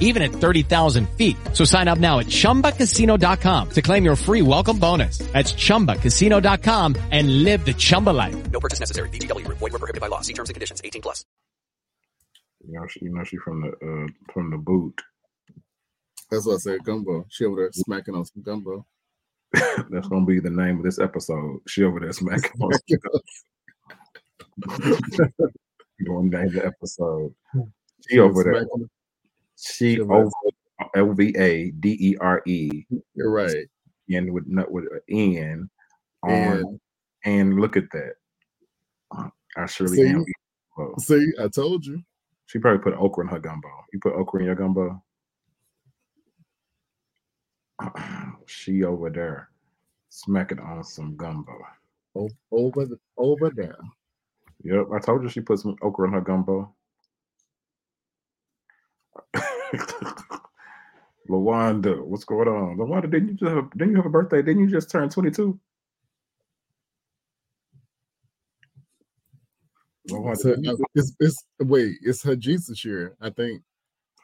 even at 30,000 feet. So sign up now at ChumbaCasino.com to claim your free welcome bonus. That's ChumbaCasino.com and live the Chumba life. No purchase necessary. VGW Group. Void were prohibited by law. See terms and conditions. 18 plus. You know, she, you know, she from the uh, from the boot. That's what I said. Gumbo. She over there smacking on some gumbo. That's gonna be the name of this episode. She over there smacking. on some gumbo. Gonna name the episode. She over there. Smacking- Over over L V A D E R E You're right. and with not with an N on And and look at that. I surely See? am. Well, see, I told you. She probably put okra in her gumbo. You put okra in your gumbo. She over there smacking on some gumbo. Over the, over there. Yep, I told you she put some okra in her gumbo. Lawanda, what's going on? Lawanda, didn't you just have a, didn't you have a birthday? Didn't you just turn 22? Lawanda, So, didn't you uh, it's, it's wait, it's her Jesus year, I think.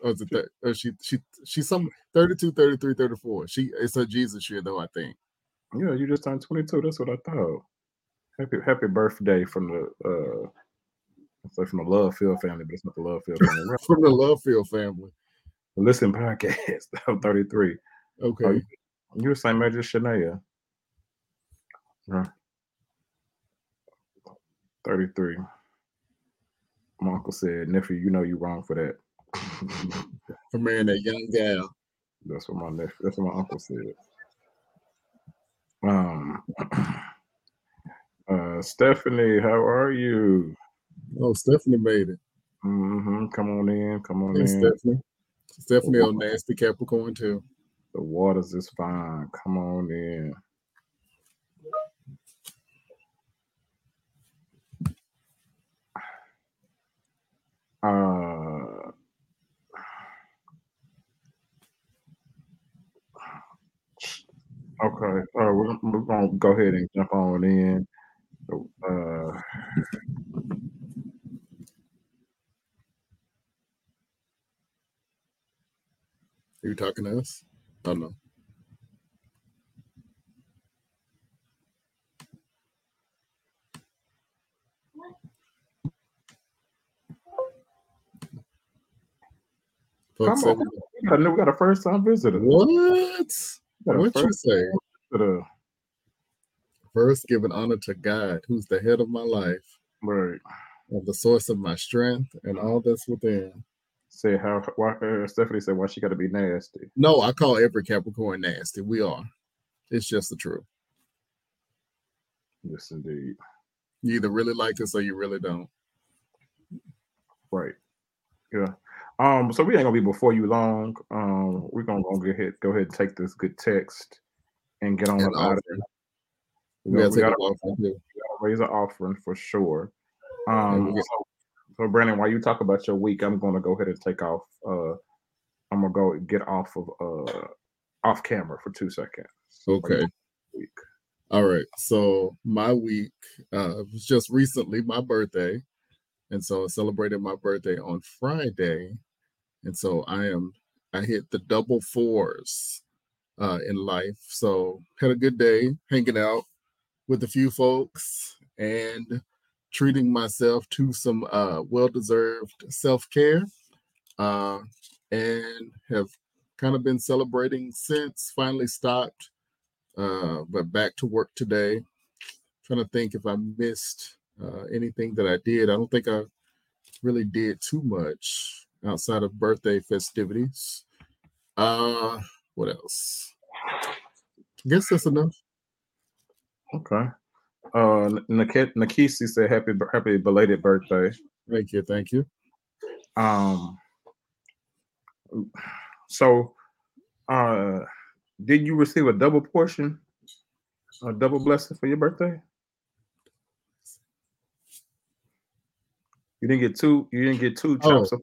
Or is it that, or she she she's some 32, 33, 34. She it's her Jesus year though, I think. Yeah, you just turned 22. That's what I thought. Happy happy birthday from the uh from the Love Field family, but it's not the Love Field family. From the Love Field family. Listen podcast. I'm 33. Okay. Oh, you, you're the same age as Shania. Right. 33. My uncle said, nephew, you know you wrong for that. For marrying that young gal. That's what my nephew, that's what my uncle said. Um uh Stephanie, how are you? Oh, Stephanie made it. hmm Come on in, come on Hey, in. Stephanie. Stephanie on nasty Capricorn too. The waters is fine. Come on in. Uh, okay. Uh, we're, we're gonna go ahead and jump on in. Uh, Are you talking to us? Oh no. come Folks on. We got, a- we got a first time visitor. What? What you say? visitor. First, giving honor to God, who's the head of my life, Right. and the source of my strength, and all that's within. Say how why uh, Stephanie said why she got to be nasty. No, I call every Capricorn nasty. We are. It's just the truth. Yes, indeed. You either really like us or you really don't. Right. Yeah. Um. So we ain't gonna be before you long. Um. We're gonna go ahead go ahead and take this good text and get on And up out of offering. We We gotta, gotta we gotta, it off too. raise an offering for sure. Um. So, so Brandon, while you talk about your week, I'm gonna go ahead and take off. Uh. I'm gonna go get off of uh off camera for two seconds. Okay. Week. All right. So my week uh was just recently my birthday. And so I celebrated my birthday on Friday. And so I am I hit the double fours uh in life. So had a good day hanging out with a few folks and treating myself to some uh well-deserved self-care. Uh and have kind of been celebrating since finally stopped uh, but back to work today. Trying to think if I missed Uh, anything that I did, I don't think I really did too much outside of birthday festivities. Uh, what else? I guess that's enough. Okay. Uh, Nik- Nikisi said happy happy belated birthday. Thank you, thank you. Um. So, uh, did you receive a double portion, a double blessing for your birthday? You didn't get two. You didn't get two chops. Oh.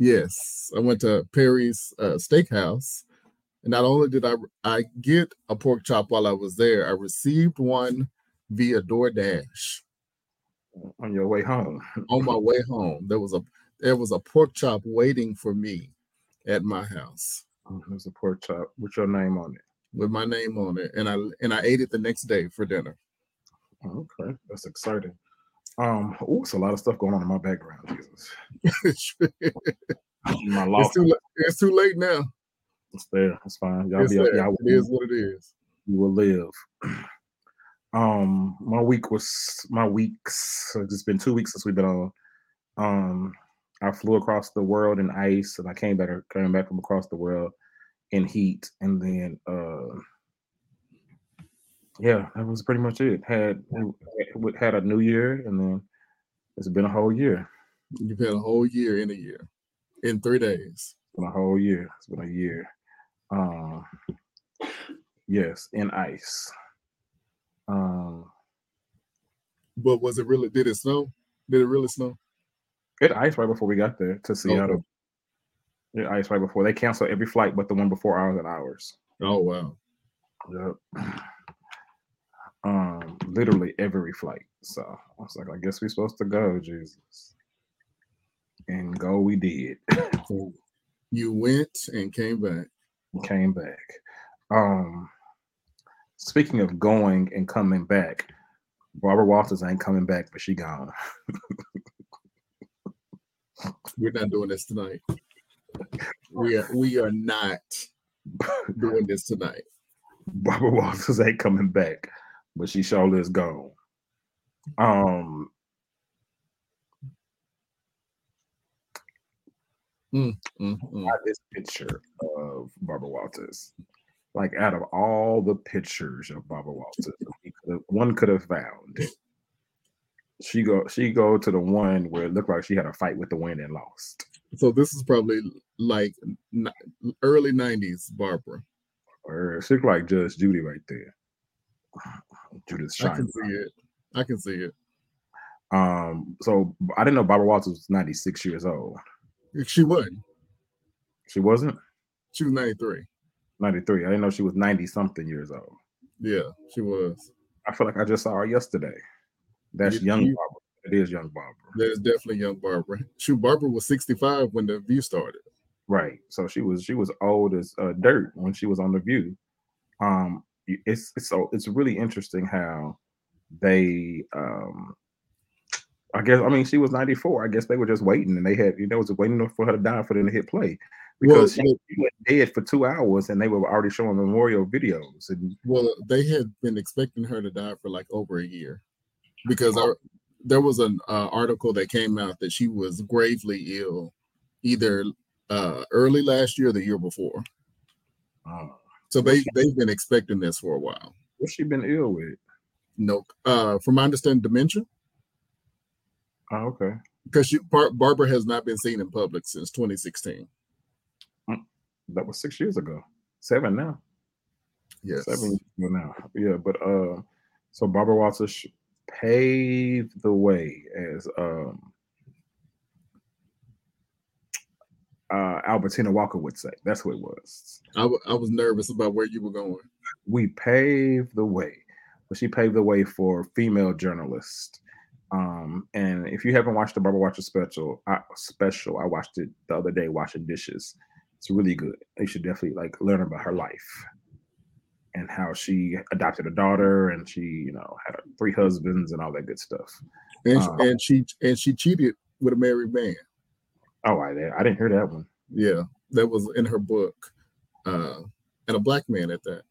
Yes, I went to Perry's uh, Steakhouse, and not only did I I get a pork chop while I was there, I received one via DoorDash on your way home. on my way home. There was a there was a pork chop waiting for me at my house There's a pork chop with your name on it. with my name on it, and I and I ate it the next day for dinner. Okay, that's exciting. Um, oh, it's a lot of stuff going on in my background. Jesus, it's my loft too la- it's too late now. is there. It's fine. Y'all It's be there. y'all, It is what it is. you will live. Um, my week was my weeks. It's been two weeks since we've been on. Um, I flew across the world in ice, and I came back came back from across the world in heat, and then uh, yeah, that was pretty much it. Had had a new year, and then it's been a whole year. You've had a whole year in a year, in three days. It's been a whole year. It's been a year. Um, yes, in ice. Um, But was it really? Did it snow? Did it really snow? it iced right before we got there to Seattle. It iced right before they canceled every flight but the one before ours and ours. Oh wow. Yep. Um, literally every flight. So I was like, I guess we're supposed to go, Jesus. And go we did. You went and came back. Came back. Um speaking of going and coming back, Barbara Walters ain't coming back, but she gone. We're not doing this tonight. We are we are not doing this tonight. Barbara Walters ain't coming back, but she surely is gone. Um, Mm, mm. got this picture of Barbara Walters. Like out of all the pictures of Barbara Walters, we could have- one could have found. She go she go to the one where it looked like she had a fight with the wind and lost. So this is probably like early '90s Barbara. Or she looked like Judge Judy right there. Judith I can see it. I can see it. Um, so I didn't know Barbara Walters was 96 years old. She wasn't. She wasn't She was 93. 93. I didn't know she was 90 something years old. Yeah, she was. I feel like I just saw her yesterday. That's You- young you- Barbara. It is young Barbara. That is definitely young Barbara. Shoot, Barbara was 65 when the view started. Right. So she was she was old as uh, dirt when she was on the View. Um, it's, it's so it's really interesting how they um I guess I mean she was 94. I guess they were just waiting and they had you know was waiting for her to die for them to hit play because Well, she, she went dead for two hours and they were already showing memorial videos and Well, they had been expecting her to die for like over a year because our, there was an uh, article that came out that she was gravely ill either uh, early last year or the year before. uh, So they they've been expecting this for a while. what's she been ill with? No, uh, from my understanding, dementia Oh, okay. because she Bar- Barbara has not been seen in public since 2016. That was six years ago. Seven now. Yes, Seven years now. Yeah, but uh so Barbara Walters paved the way as um uh Albertina Walker would say. That's who it was. I, w- I was nervous about where you were going. We paved the way. But she paved the way for female journalists. Um, and if you haven't watched the Barbara Walters special, I, special, I watched it the other day washing dishes. It's really good. You should definitely like learn about her life and how she adopted a daughter and she, you know, had three husbands and all that good stuff. And Uh, and she and she cheated with a married man. Oh, I, I didn't hear that one. Yeah, that was in her book, uh, and a black man at that.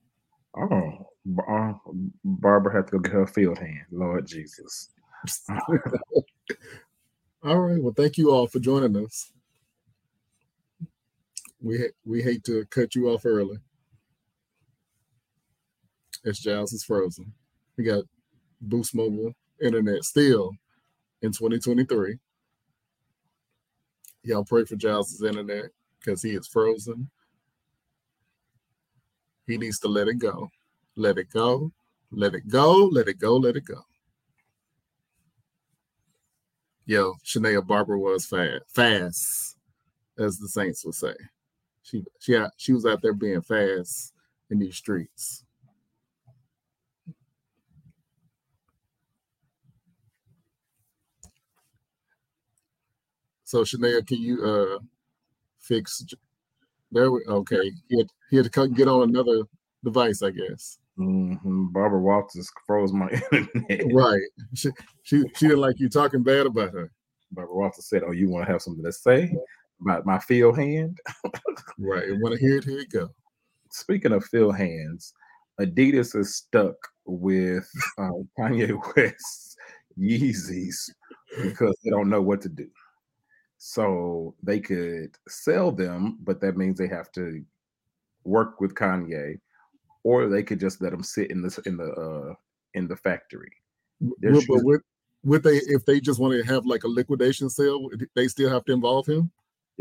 Oh, uh, Barbara had to go get her field hand. Lord Jesus. all right. Well, thank you all for joining us. We we hate to cut you off early. As Giles is frozen. We got Boost Mobile Internet still in 2023. Y'all pray for Giles' internet because he is frozen. He needs to let it go. Let it go. Let it go. Let it go. Let it go. Yo, Shania Barber was fast, fast, as the Saints would say. She she she was out there being fast in these streets. So Shania, can you uh fix there we okay. He had, he had to come get on another device, I guess. Mm-hmm. Barbara Walters froze my internet. Right. She, she she didn't like you talking bad about her. Barbara Walters said, "Oh, you want to have something to say about my field hand?" right. And want to hear it? Here you go. Speaking of field hands, Adidas is stuck with uh, Kanye West's Yeezys because they don't know what to do. So they could sell them, but that means they have to work with Kanye, or they could just let them sit in the in the uh, in the factory. Would, but would, would they if they just want to have like a liquidation sale? They still have to involve him.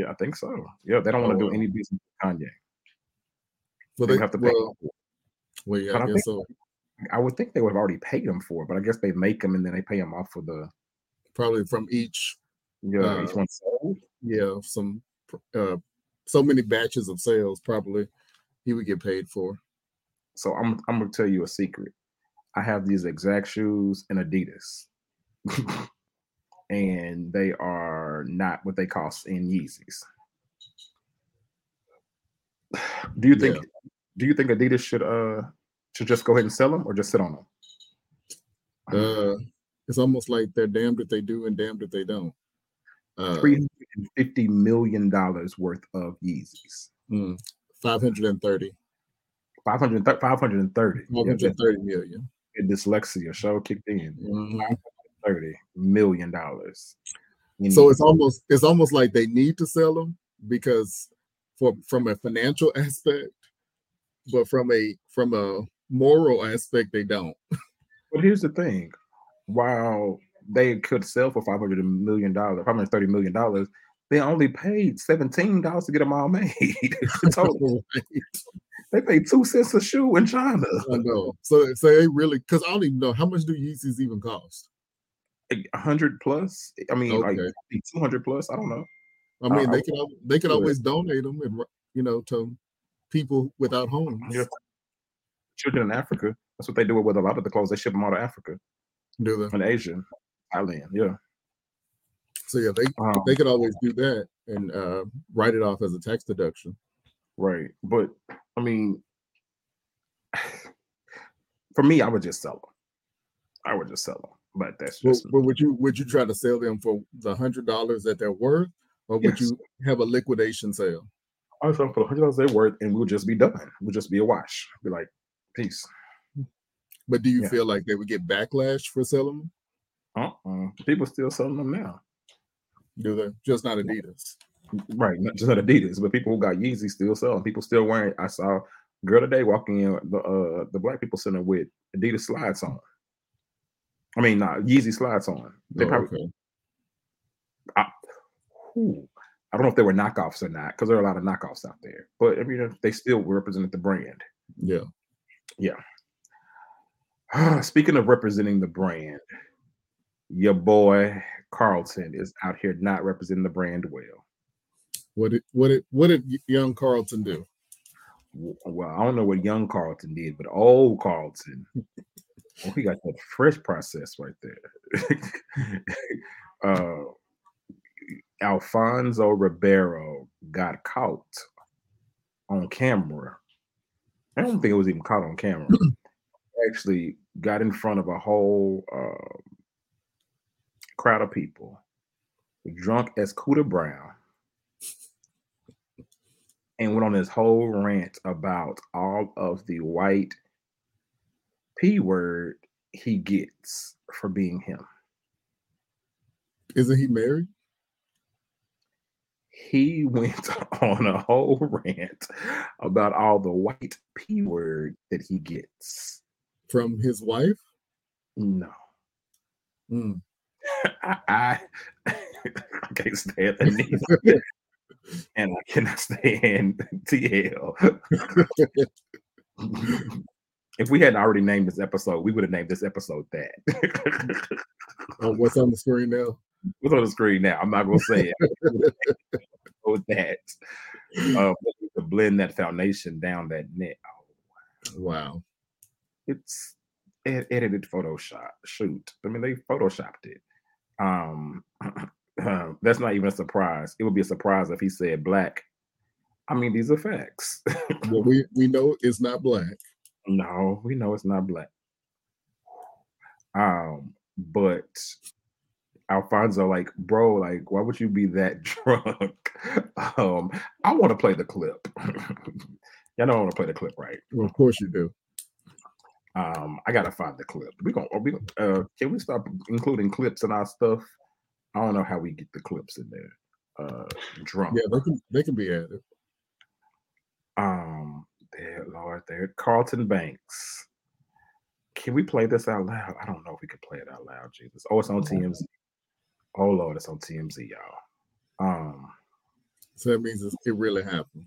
Yeah, I think so. Yeah, they don't want to do any business with Kanye. Well, they, they have to pay. Well, well yeah, I, I, guess so. I would think they would have already paid him for it, but I guess they make them and then they pay him off for the probably from each yeah, uh, each one sold. Yeah, some uh, so many batches of sales probably he would get paid for. So I'm I'm gonna tell you a secret. I have these exact shoes in Adidas, and they are not what they cost in Yeezys. Do you think? Yeah. Do you think Adidas should uh should just go ahead and sell them, or just sit on them? Uh, it's almost like they're damned if they do and damned if they don't. Uh, $350 million worth of Yeezys. Mm, 530. 530. 530. 530 million. Dyslexia show kicked in. Mm-hmm. 30 million dollars. So it's almost it's almost like they need to sell them because for from a financial aspect, but from a from a moral aspect, they don't. But here's the thing: while they could sell for 500 million dollars, 530 million dollars. They only paid 17 dollars to get them all made. total. They paid two cents a shoe in China. I know. So, so they really because I don't even know how much do Yeezys even cost. A hundred plus. I mean, okay. like two hundred plus. I don't know. I mean, uh, they can they can always donate them, and you know, to people without homes. Yeah. Children in Africa. That's what they do with a lot of the clothes. They ship them out of Africa. Do they? In Asia. Thailand, yeah. So yeah, they um, they could always do that and uh, write it off as a tax deduction. Right, but I mean, for me, I would just sell them. I would just sell them, but that's just. But, but would you would you try to sell them for the hundred dollars that they're worth, or would yes. you have a liquidation sale? I would sell them for the hundred dollars they're worth, and we'll just be done. We'll just be a wash. Be like, peace. But do you yeah. feel like they would get backlash for selling them? Uh-uh. People still selling them now. Do they? Just not Adidas. Right, not just not Adidas, but people who got Yeezy still selling. People still wearing. I saw girl today walking in the uh the black people sitting with Adidas slides on. I mean, not Yeezy slides on. They oh, probably. Okay. I, whew, I don't know if they were knockoffs or not because there are a lot of knockoffs out there. But I mean, they still represented the brand. Yeah. Yeah. Speaking of representing the brand, your boy Carlton is out here not representing the brand well. What did what did what did young Carlton do? Well, I don't know what young Carlton did, but old Carlton, oh, he got that fresh process right there. uh, Alfonso Ribeiro got caught on camera. I don't think it was even caught on camera. Actually, got in front of a whole uh, crowd of people, drunk as Cooter Brown, and went on this whole rant about all of the white P word he gets for being him. Isn't he married? He went on a whole rant about all the white p word that he gets. From his wife? No, Mm. I, I, I can't stand that. and I cannot stand TL. If we hadn't already named this episode, we would have named this episode that. Oh, what's on the screen now? What's on the screen now? I'm not gonna say it. With that, uh, to blend that foundation down that net. Oh, Wow. it's ed- edited Photoshop shoot. I mean, they photoshopped it. Um, that's not even a surprise. It would be a surprise if he said black. I mean, these are facts. Well, we we know it's not black. No, we know it's not black. Um, but Alfonso, like, bro, like, why would you be that drunk? um, I want to play the clip. Y'all know I want to play the clip, right? Well, of course you do. Um, I gotta find the clip. We gonna, we, gonna- uh, can we start including clips in our stuff? I don't know how we get the clips in there. Uh, drunk. Yeah, they can they can be added. Um, there, Lord, there, Carlton Banks. Can we play this out loud? I don't know if we can play it out loud, Jesus. Oh, it's on TMZ. Oh Lord, it's on TMZ, y'all. Um, So that means it's, it really happened.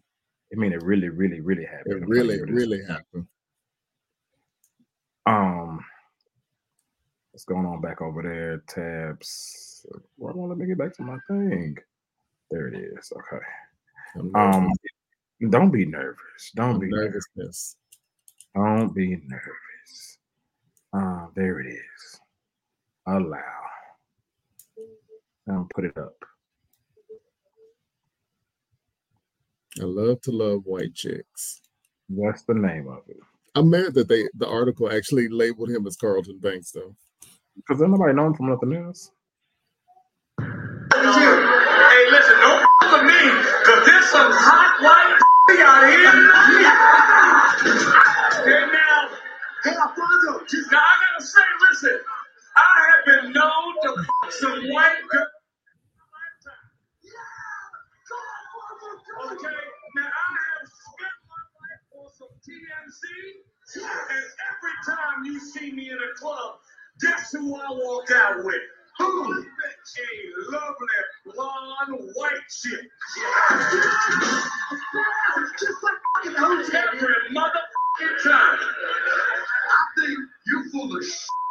I mean, it really, really, really happened. It really, really happened. Um, what's going on back over there? Tabs. Why won't let me get back to my thing? There it is. Okay. Um. Don't be nervous. Don't be nervous. nervousness. Don't be nervous. Uh, there it is. Allow. Now put it up. I love to love white chicks. That's the name of it. I'm mad that they the article actually labeled him as Carlton Banks though. Because then nobody know him from nothing else. Hey, listen, don't f- with me, cause there's some hot white out here. And now, now I gotta say, listen, I have been known to f- some white girls. Okay, now I have spent my life on some TMZ, and every time you see me in a club, guess who I walk out with? Who? A lovely blonde white chick. Every motherfucking time. I think you full of shit.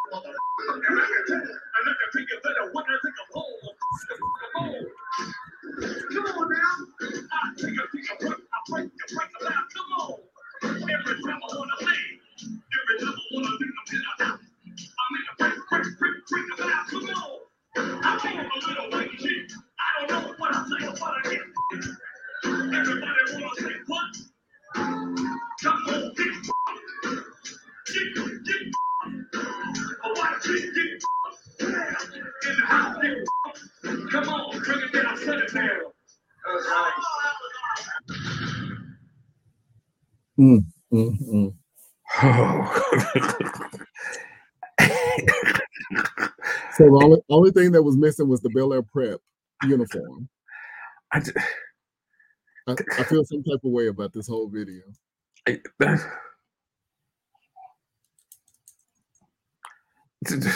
Thing that was missing was the Bel Air Prep uniform. I just, I, I feel some type of way about this whole video. I, that,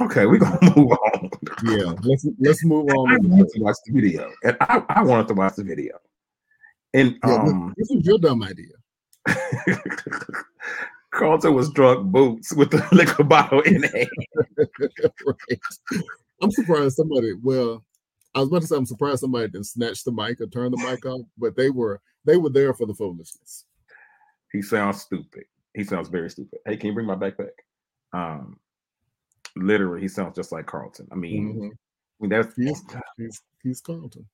okay, we're gonna move on. Yeah, let's let's move on. I wanted to watch the video, and I, I wanted to watch the video. And Yeah, this- um, this was your dumb idea. Carlton was drunk boots with the liquor bottle in hand. right. I'm surprised somebody. Well, I was about to say I'm surprised somebody didn't snatch the mic or turn the mic off, but they were they were there for the foolishness. He sounds stupid. He sounds very stupid. Hey, can you bring my backpack? Um, literally, he sounds just like Carlton. I mean, Mhm. I mean that's He's, he's he's Carlton.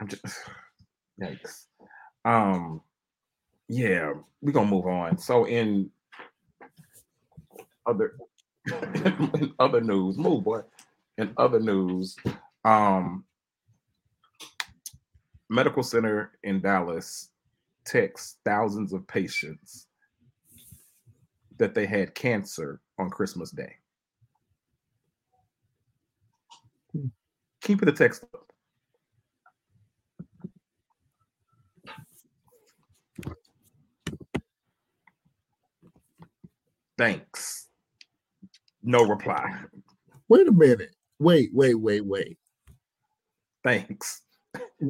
I'm just yikes. Um, yeah, we're gonna move on. So in other in other news, move boy. In other news, um, medical center in Dallas texts thousands of patients that they had cancer on Christmas Day. Keep it a text. up. Thanks. No reply. Wait a minute. Wait, wait, wait, wait. Thanks.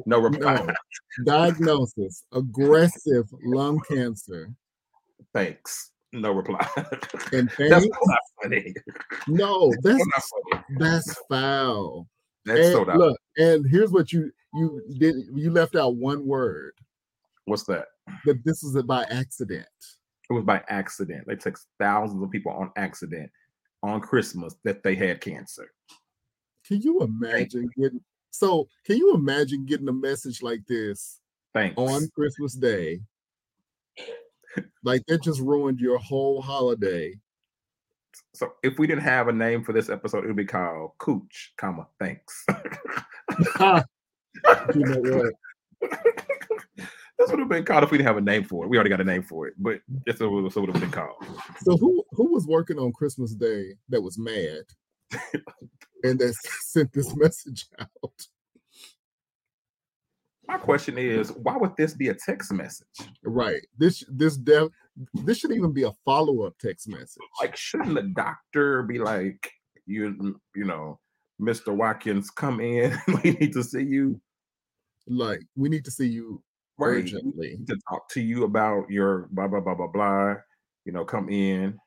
No reply. No. Diagnosis: aggressive lung cancer. Thanks. No reply. And That's thanks. not funny. No, that's That's that's foul. That's and so not. look, and here's what you you did. You left out one word What's that? that this is by accident. It was by accident. They took thousands of people on accident on Christmas that they had cancer. Can you imagine getting? So, can you imagine getting a message like this Thanks. on Christmas Day? Like that just ruined your whole holiday. So if we didn't have a name for this episode, it would be called Cooch, comma, thanks. You know what? This would have been called if we didn't have a name for it. We already got a name for it, but that's what it would have been called. So who who was working on Christmas Day that was mad and that sent this message out? My question is, why would this be a text message? Right. This this dev this should even be a follow-up text message. Like, shouldn't the doctor be like, you, you know, Mr. Watkins, come in. we need to see you. Like we need to see you Right. urgently. to talk to you about your blah blah blah blah blah. You know, come in.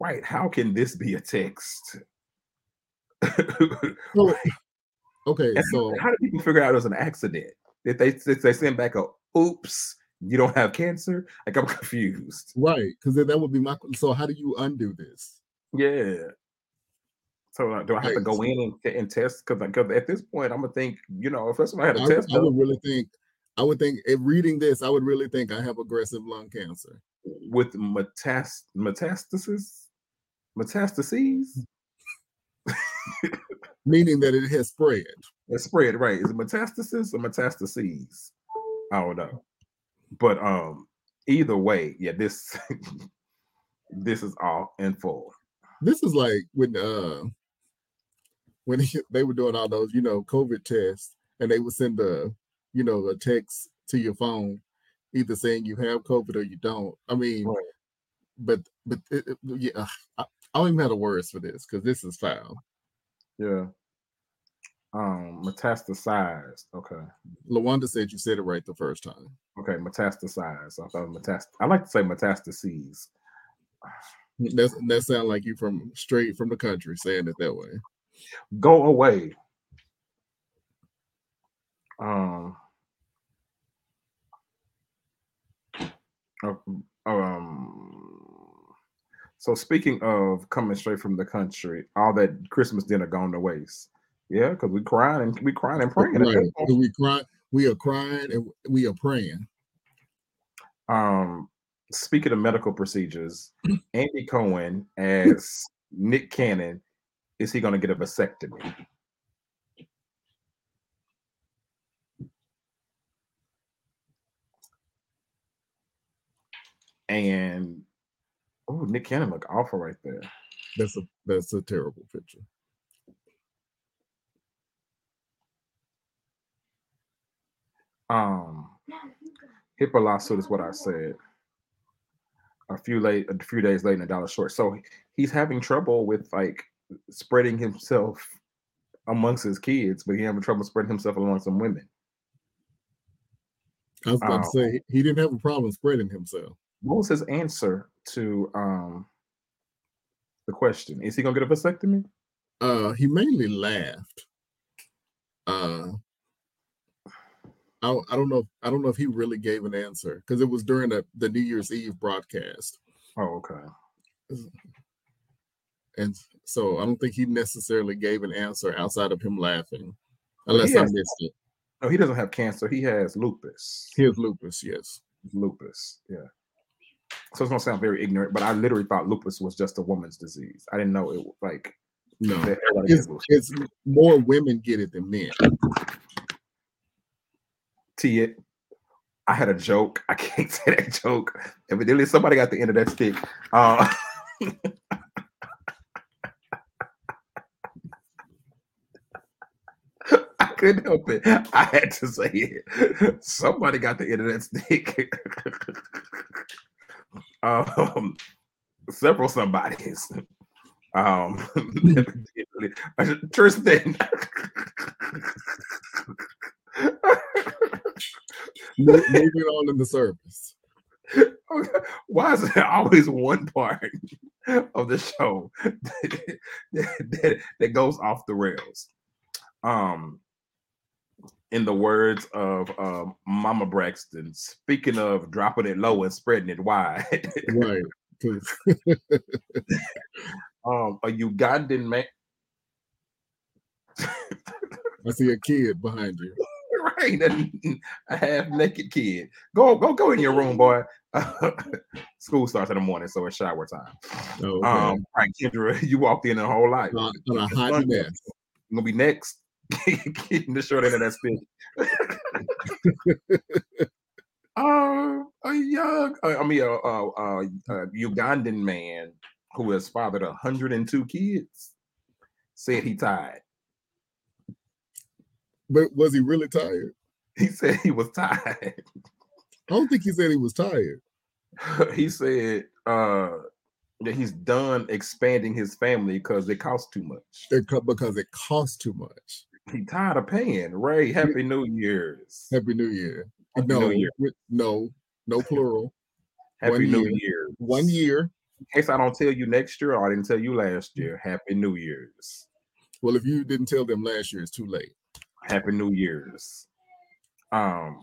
Right. How can this be a text? So, okay, And so how do people figure out it was an accident? Did they did they send back a oops, you don't have cancer? Like I'm confused. right, because that would be my so how do you undo this? Yeah. So uh, do I have to go in and, and test? Because because at this point I'm gonna think, you know, if that's what I had I, would- test I would really think I would think if reading this, I would really think I have aggressive lung cancer. with metast metastasis, metastases, Meaning that it has spread. It's spread right. Is it metastasis or metastases? I don't know. But um, either way, yeah, this this is all in full. This is like when uh when they were doing all those, you know, COVID tests, and they would send a, you know, a text to your phone, either saying you have COVID or you don't. I mean, Right. but but it, it- yeah, I, I don't even have the words for this because this is foul. Yeah. Um, metastasized. Okay. Lawanda said you said it right the first time. Okay, metastasized. I thought metast. I like to say metastases. That's that sound like you from straight from the country saying it that way. Go away. Um. Um. So speaking of coming straight from the country, all that Christmas dinner gone to waste. Yeah, because we crying and we crying and praying. Right. We cry, we are crying and we are praying. Um, speaking of medical procedures, Andy Cohen as Nick Cannon, is he going to get a vasectomy? And oh, Nick Cannon look awful right there. That's a that's a terrible picture. Um, HIPAA lawsuit is what I said. A few late, a few days late, and a dollar short. So he's having trouble with like spreading himself amongst his kids, but he having trouble spreading himself amongst some women. I was about to Oh. say he didn't have a problem spreading himself. What was his answer to um the question? Is he gonna get a vasectomy? Uh he mainly laughed. Uh I, I don't know I don't know if he really gave an answer because it was during the, the New Year's Eve broadcast. Oh, okay. And so I don't think he necessarily gave an answer outside of him laughing. Unless I missed it. No, he doesn't have cancer. He has lupus. He has lupus, yes. lupus. Yeah. So it's gonna sound very ignorant, but I literally thought lupus was just a woman's disease. I didn't know it was like No. It's, it's more women get it than men. T it. I had a joke. I can't say that joke. Evidently, somebody got the end of that stick. Uh, couldn't help it. I had to say it. Somebody got the end of that stick. um, several somebodies. Um, Tristan. Moving on in the service. Why is there always one part of the show that, that, that goes off the rails? Um, in the words of um, Mama Braxton, speaking of dropping it low and spreading it wide, right. um, a Ugandan man, I see a kid behind you. right, a, a half naked kid. Go, go, go in your room, boy. School starts in the morning, so it's shower time. Oh, okay. Um, right, Kendra, you walked in a whole on, on a hot mess. I'm gonna be next. Getting the short end of that stick. uh, a young, uh, I mean, a, a, a, a Ugandan man who has fathered 102 kids said he tired. But was he really tired? He said he was tired. I don't think he said he was tired. he said uh, that he's done expanding his family because it costs too much. It co- because it costs too much. He tired of paying. Ray, Happy New Year's. Happy New Year. Happy no, New Year. no, no plural. Happy one New year. Year. One year. In case I don't tell you next year or I didn't tell you last year, Happy New Year's. Well, if you didn't tell them last year, it's too late. Happy New Year's. Um,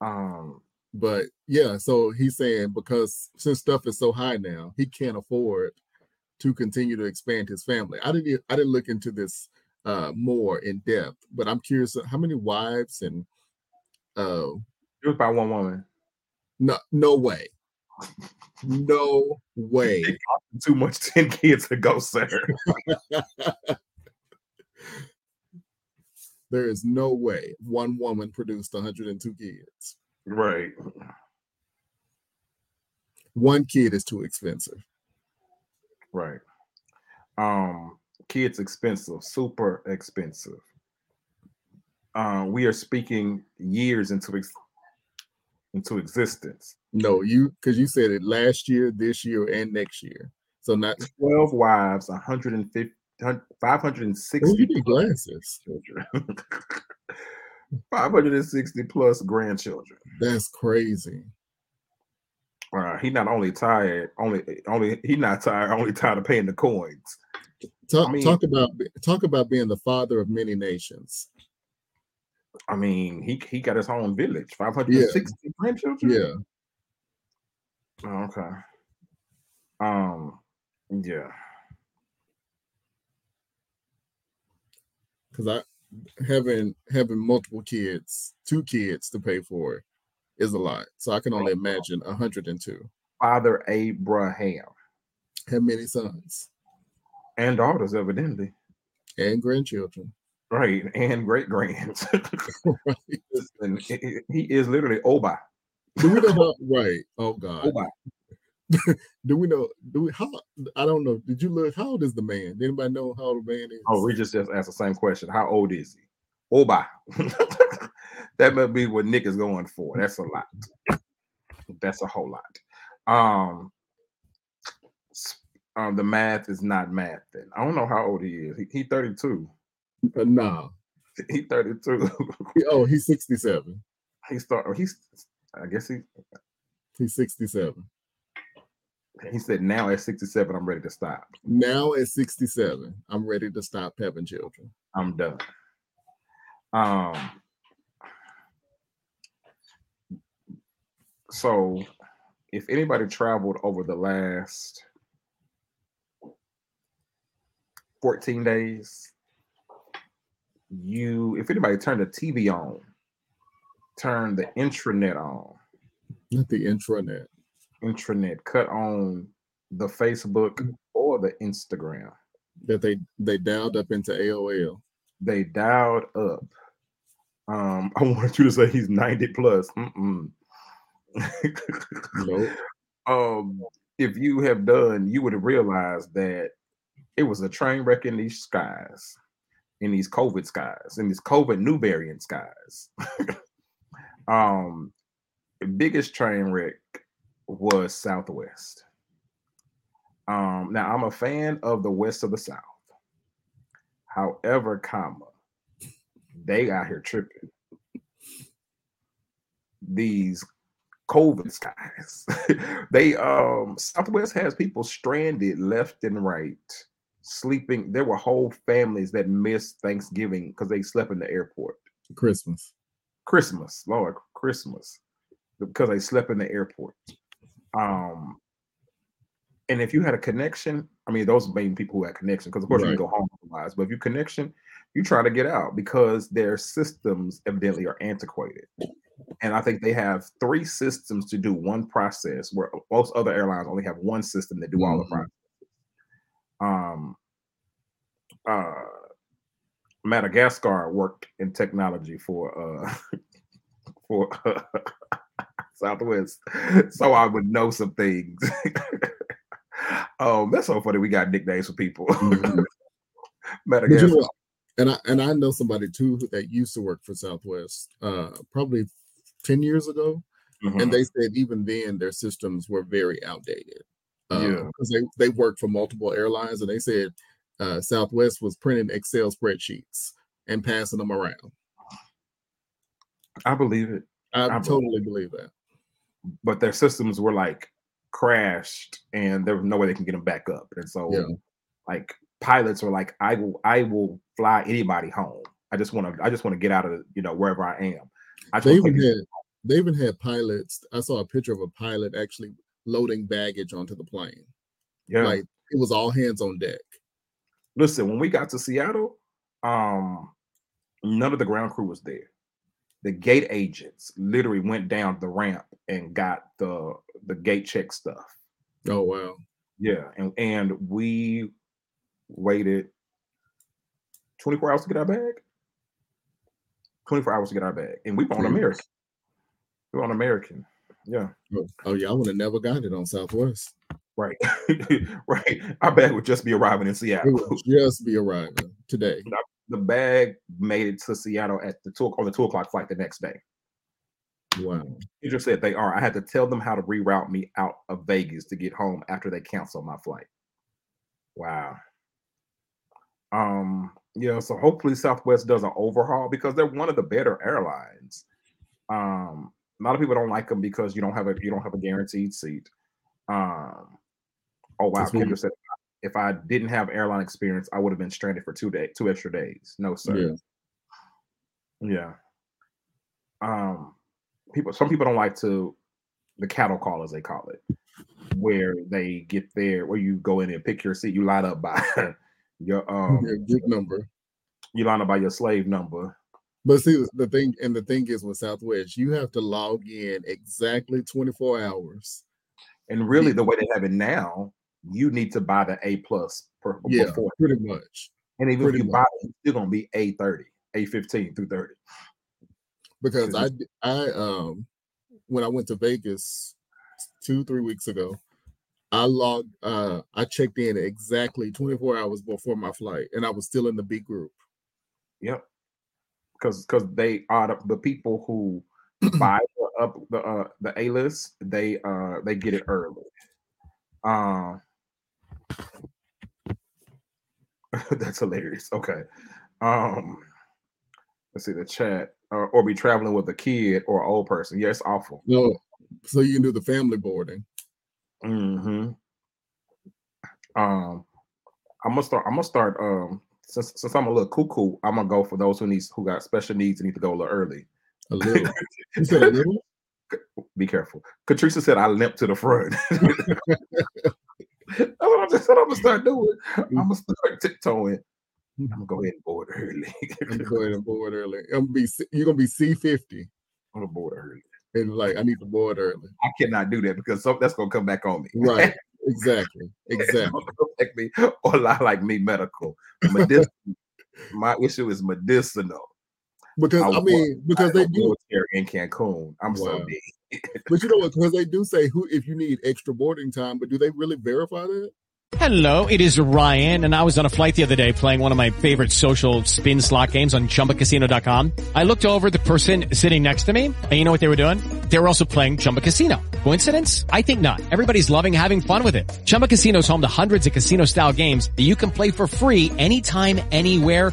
um, But yeah, so he's saying because since stuff is so high now, he can't afford to continue to expand his family. I didn't I didn't look into this uh more in depth, but I'm curious uh, how many wives and uh it was by one woman. no no way. No way. Too much 10 kids ago, sir. There is no way one woman produced 102 kids. right. One kid is too expensive. Right. Um, kids expensive, super expensive. Uh, we are speaking years into ex- into existence. No, you because you said it last year, this year, and next year. So not 12 wives, 150, 560 oh, glasses. children. 560 plus grandchildren. That's crazy. Uh, he not only tired, only only he not tired, only tired of paying the coins. Talk mean- talk about talk about being the father of many nations. I mean, he he got his own village, 560 grandchildren. Yeah. Oh, okay. Um, yeah. Because I having having multiple kids, two kids to pay for is a lot. So I can only oh, imagine 102. Father Abraham Have many sons and daughters, evidently. and grandchildren. Right, and great grands. Right. Listen, he- is literally Oba. Do we know how right? Oh God. Oba. Do we know? Do we how I don't know. Did you look? How old is the man? Did anybody know how old the man is? Oh, Regis just asked the same question. How old is he? Oba. that might be what Nick is going for. That's a lot. That's a whole lot. Um, um, the math is not math. Then I don't know how old he is. He, he 32. Uh, nah. He 32. He- oh, he's 67. he start. He's. I guess he. He's 67. He said now at 67, I'm ready to stop. Now at 67, I'm ready to stop having children. I'm done. Um. So, if anybody traveled over the last 14 days, you, if anybody turned the TV on, turn the intranet on, Not the intranet. intranet, cut on the Facebook or the Instagram, That they they dialed up into AOL. They dialed up. Um, I want you to say he's 90 plus. Nope. um, if you have done, you would have realized that it was a train wreck in these skies. in these COVID skies, in these COVID new variant skies. um, the biggest train wreck was Southwest. Um, now I'm a fan of the west of the South. However, comma, they out here tripping. These COVID skies. they um Southwest has people stranded left and right, sleeping. There were whole families that missed Thanksgiving because they slept in the airport. Christmas. Christmas, Lord, Christmas, because they slept in the airport. Um, and if you had a connection, I mean, those main people who had connection, because of course you Right. can go home otherwise, but if you connection, you try to get out because their systems evidently are antiquated. And I think they have three systems to do one process, where most other airlines only have one system that do all the Mhm. processes. Um, uh, Madagascar worked in technology for uh for Southwest, so I would know some things. um, that's so funny. We got nicknames for people. Mhm. But you know, and I and I know somebody too that used to work for Southwest, uh, probably ten years ago, Mhm. and they said even then their systems were very outdated. Yeah. because they they worked for multiple airlines, and they said uh, Southwest was printing Excel spreadsheets and passing them around. I believe it, I, I believe- totally believe that. but their systems were like crashed, and there was no way they can get them back up. And so, Yeah. like pilots were like, "I will, I will fly anybody home. I just want to, I just want to get out of, you know, wherever I am." I They even had they even had pilots. I saw a picture of a pilot actually loading baggage onto the plane. yeah. Like it was all hands on deck. Listen, when we got to Seattle, um, none of the ground crew was there. The gate agents literally went down the ramp and got the the gate check stuff. Oh wow. Yeah, and and we waited 24 hours to get our bag. 24 hours to get our bag, and we were on Jeez. American. We were on American. Yeah, Oh, oh yeah, I would have never got it on Southwest. right, right. Our bag would just be arriving in It Seattle. would just be arriving today. the bag made it to Seattle at the two on the two o'clock flight the next day. Wow. He just said they are. I had to tell them how to reroute me out of Vegas to get home after they canceled my flight. Wow. Um, yeah, so hopefully Southwest does an overhaul because they're one of the better airlines. Um, a lot of people don't like them because you don't have a you don't have a guaranteed seat. Um, oh wow, Kendra said if I didn't have airline experience, I would have been stranded for two day two extra days. No, sir. Yeah. Yeah. Um, people. Some people don't like to the cattle call, as they call it, where they get there, where you go in and pick your seat. You line up by your um, Yeah, good number. you line up by your slave number. But see the thing, and the thing is with Southwest, you have to log in exactly 24 hours. And really, the way they have it now, you need to buy the A plus per Yeah, before. pretty much. And even if pretty you buy it, it's still gonna be A thirty, A fifteen through thirty. Because I I um when I went to Vegas two, three weeks ago, I logged uh I checked in exactly 24 hours before my flight and I was still in the B group. Yep. Because because they are the, the people who buy up the uh the A list, they uh they get it early. Um that's hilarious. Okay. Um let's see the chat. Uh, or be traveling with a kid or an old person. Yeah, it's awful. No, so you can do the family boarding. Mm-hmm. Um I'm gonna start I'm gonna start um since since I'm a little cuckoo, I'm gonna go for those who needs who got special needs and need to go a little early. A little. you said a little? be careful. Katrina said I limp to the front. That's what I'm just said I'm gonna start doing. Mm-hmm. I'm gonna start tiptoeing. Mm-hmm. I'm gonna go ahead and board early. I'm gonna go ahead and board early. I'm gonna be you're gonna be C50 I'm gonna board early. and like I need to board early. I cannot do that because so, that's gonna come back on me. Right. Exactly. Exactly. gonna me or lie like me medical. Medicinal. My issue is medicinal. Because I I mean, because they I'm do, military in Cancun. I'm so Wow. big. but you know what? Because they do say who if you need extra boarding time, but do they really verify that? Hello, it is Ryan, and I was on a flight the other day playing one of my favorite social spin slot games on ChumbaCasino.com. I looked over at the person sitting next to me, and you know what they were doing? They were also playing Chumba Casino. Coincidence? I think not. Everybody's loving having fun with it. Chumba Casino is home to hundreds of casino-style games that you can play for free anytime, anywhere,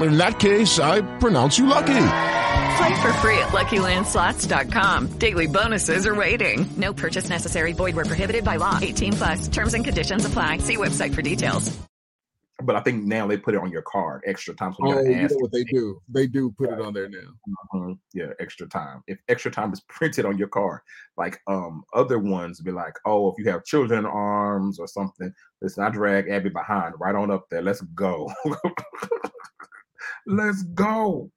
In that case, I pronounce you lucky. Play for free at LuckyLandSlots.com. Daily bonuses are waiting. No purchase necessary. Void where prohibited by law. 18 plus. Terms and conditions apply. See website for details. But I think now they put it on your card extra time. So you Oh, gotta you know what they do? They do put it on there now. Mhm. Yeah, extra time. If extra time is printed on your card, like um other ones be like, oh, if you have children in arms or something, let's not drag Abby behind right on up there. Let's go. Let's go.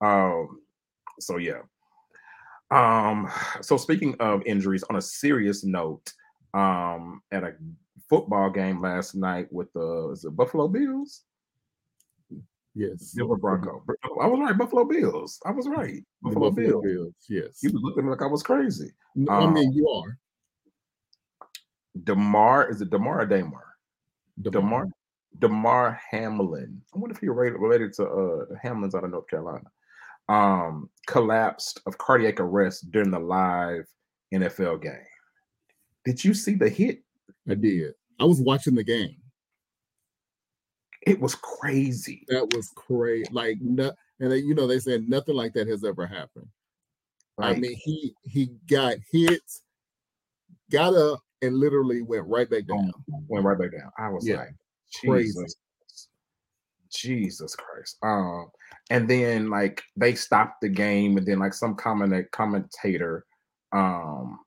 Um, so yeah. Um, so speaking of injuries, on a serious note, um, at a football game last night with the is it Buffalo Bills. Yes. Denver Bronco. I was right. Buffalo Bills. I was right. Buffalo, Buffalo Bills. Bills. Yes. You was looking at me like I was crazy. N- I um, mean, you are. Demar is it Demar or Damar? DeMar. Demar. Demar Hamlin. I wonder if he related, related to uh Hamlins out of North Carolina. Um, collapsed of cardiac arrest during the live NFL game. Did you see the hit? I did. I was watching the game. It was crazy. That was crazy. Like, no, and they, you know, they said nothing like that has ever happened. I mean, he he got hit, got up, and literally went right back down. went right back down. I was Yeah. like, Crazy. Jesus, Jesus Christ. Um, and then like they stopped the game, and then like some comment commentator um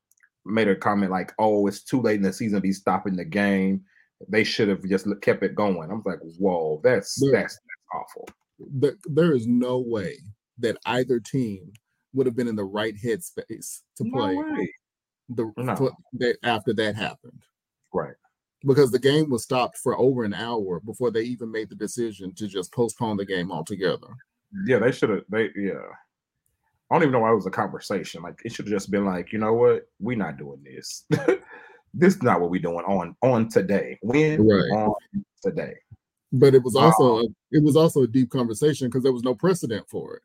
made a comment like, "Oh, it's too late in the season to be stopping the game. They should have just kept it going." I'm like, "Whoa, that's Yeah. that's, that's awful." There, there is no way that either team would have been in the right headspace to No play way. the No. after that happened. Right. Because the game was stopped for over an hour before they even made the decision to just postpone the game altogether. Yeah, they should have. They yeah. I don't even know why it was a conversation. Like it should have just been like, you know what, we're not doing this. this is not what we're doing on on today. When Right. on today. But it was also Oh. it was also a deep conversation because there was no precedent for it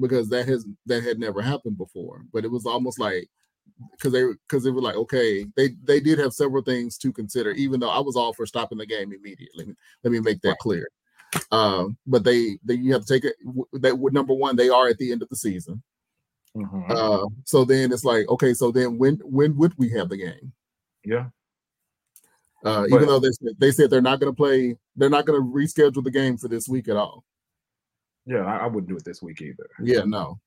because that has that had never happened before. But it was almost like because they because they were like okay they they did have several things to consider even though I was all for stopping the game immediately. Let me make that Right. clear. Um, but they they you have to take it that number one they are at the end of the season. Mhm. Uh, so then it's like, okay, so then when when would we have the game? yeah. Uh, But- even though they said, they said they're not going to play, they're not going to reschedule the game for this week at all. Yeah, I, I wouldn't do it this week either. Yeah, no,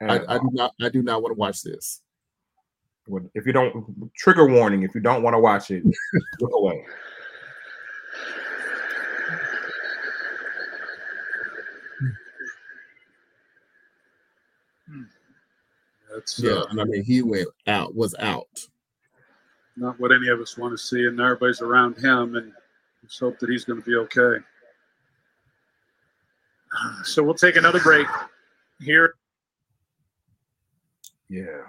I, And, I uh, do not. I do not want to watch this. Would- if you don't trigger warning, if you don't want to watch it, look away. That's Yeah, uh, and I mean he went out, was out. not what any of us want to see, and everybody's around him, and let's hope that he's going to be okay. So we'll take another break here. Yeah.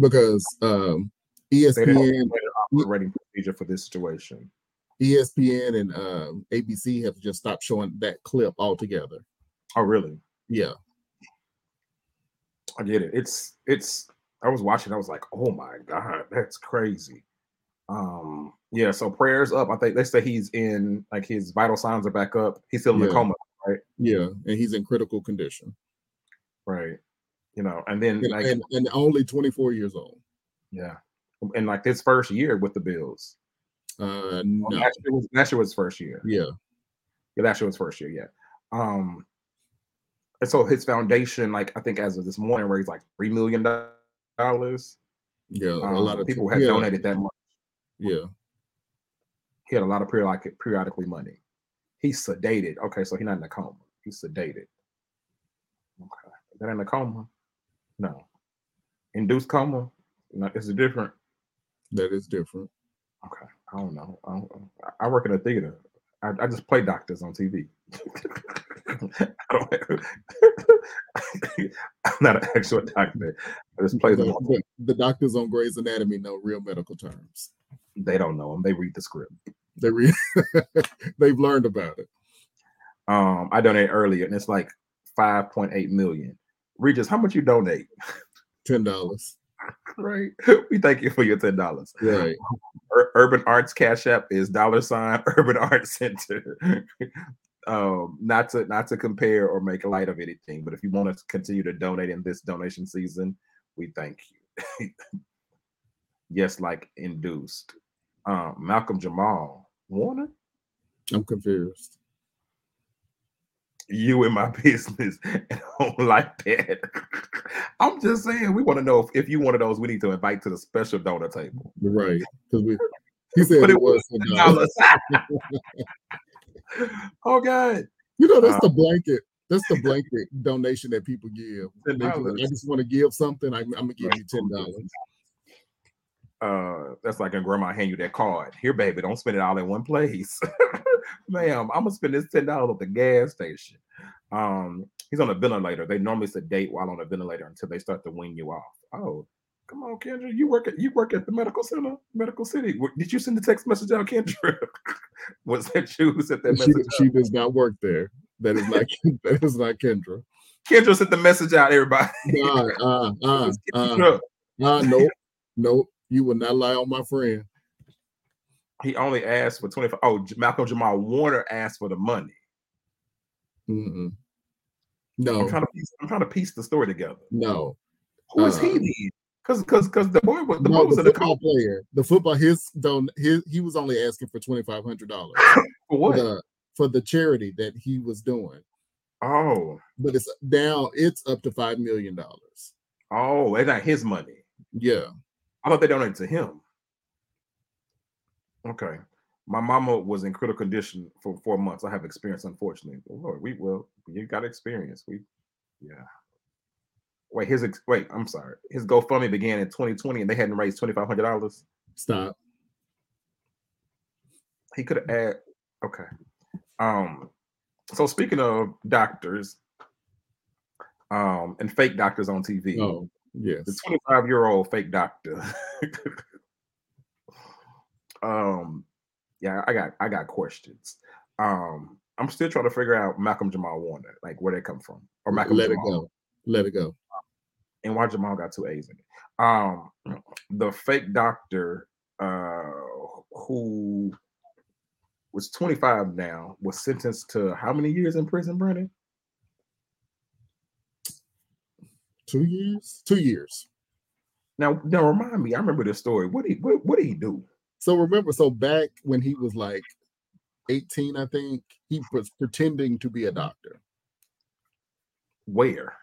Because um, ESPN, operating procedure for this situation. ESPN, and um, ABC have just stopped showing that clip altogether. Oh, really? Yeah, I get it. It's it's I was watching, I was like, oh my god, that's crazy. Um, yeah, so prayers up. I think they say he's in like his vital signs are back up. He's still in Yeah. the coma, right? yeah, and he's in critical condition, right? You know, and then and, like and, and only 24 years old. yeah, and like this first year with the Bills. Uh, Well, no, Last year was last year was his first year. yeah, Yeah, last year was first year, yeah. Um and so his foundation, like I think as of this morning, raised like three million dollars. yeah, a Um, lot of people have yeah, donated that much. Yeah, He had a lot of periodic periodically money. He's sedated. Okay, so he's not in a coma. He's sedated. Okay, that in a coma? No. Induced coma? No, is it different? That is different. Okay, I don't know. I, don't, I work in a theater. I, I just play doctors on TV. I don't, I'm not an actual doctor. I just play them. The, on- the, the doctors on Grey's Anatomy know real medical terms. They don't know them. They read the script. They re- they've learned about it. Um, I donated earlier, and it's like 5.8 million. Regis, how much you donate? Ten dollars. right. We thank you for your ten dollars. Right. Urban Arts Cash App is dollar sign Urban Arts Center. um, not to not to compare or make light of anything, but if you want to continue to donate in this donation season, we thank you. yes, like induced. Um, Malcolm Jamal Warner, I'm confused. You in my business, and I don't like that. I'm just saying, we want to know if, if you one of those we need to invite to the special donor table. Right. Because we he said But it it was dollars. oh God. You know, that's Uh, the blanket. That's the blanket donation that people give. $10. I just want to give something. I'm, I'm gonna give you ten dollars. uh that's like a grandma hand you that card. Here, baby, don't spend it all in one place. Ma'am, I'm gonna spend this ten dollars at the gas station. Um, he's on a ventilator. They normally sedate while on a ventilator until they start to wean you off. Oh, come on, Kendra. You work at you work at the medical center, medical city. Did you send the text message out, Kendra? Was that you who sent that message she out? does not work there. That is not that is not Kendra. Kendra sent the message out, everybody. Uh, uh, uh, uh, uh, nope, nope. You will not lie on my friend. He only asked for 25. Oh, Malcolm Jamal Warner asked for the money. Mm-mm. I'm No, trying to piece, I'm trying to piece the story together. no, Who is Uh, he then? Because because because the boy was the boy was The in the player, the football, his don't his he was only asking for twenty five hundred dollars for for what? the for the charity that he was doing. Oh, But it's now It's up to five million dollars. oh, it's not his money. Yeah. I thought they donated to him. Okay. My mama was in critical condition for four months. I have experience, unfortunately. Lord, we will. You got experience. We, yeah. Wait, his ex- wait. I'm sorry. His GoFundMe began in 2020, and they hadn't raised twenty five hundred dollars. Stop. He could have add. Okay. Um. So speaking of doctors, um, and fake doctors on TV. Oh, yes. the 25 year old fake doctor. um, yeah, I got I got questions. Um, I'm still trying to figure out Malcolm Jamal Warner, like where they come from, or Malcolm Let it go. Let it go. and why Jamal got two A's in it. Um, the fake doctor, uh, who was 25 now, was sentenced to how many years in prison, Brandon? Two years. Two years. Now, now remind me. I remember this story. What did he what, what did he do? So remember, so back when he was like 18, I think, he was pretending to be a doctor Where?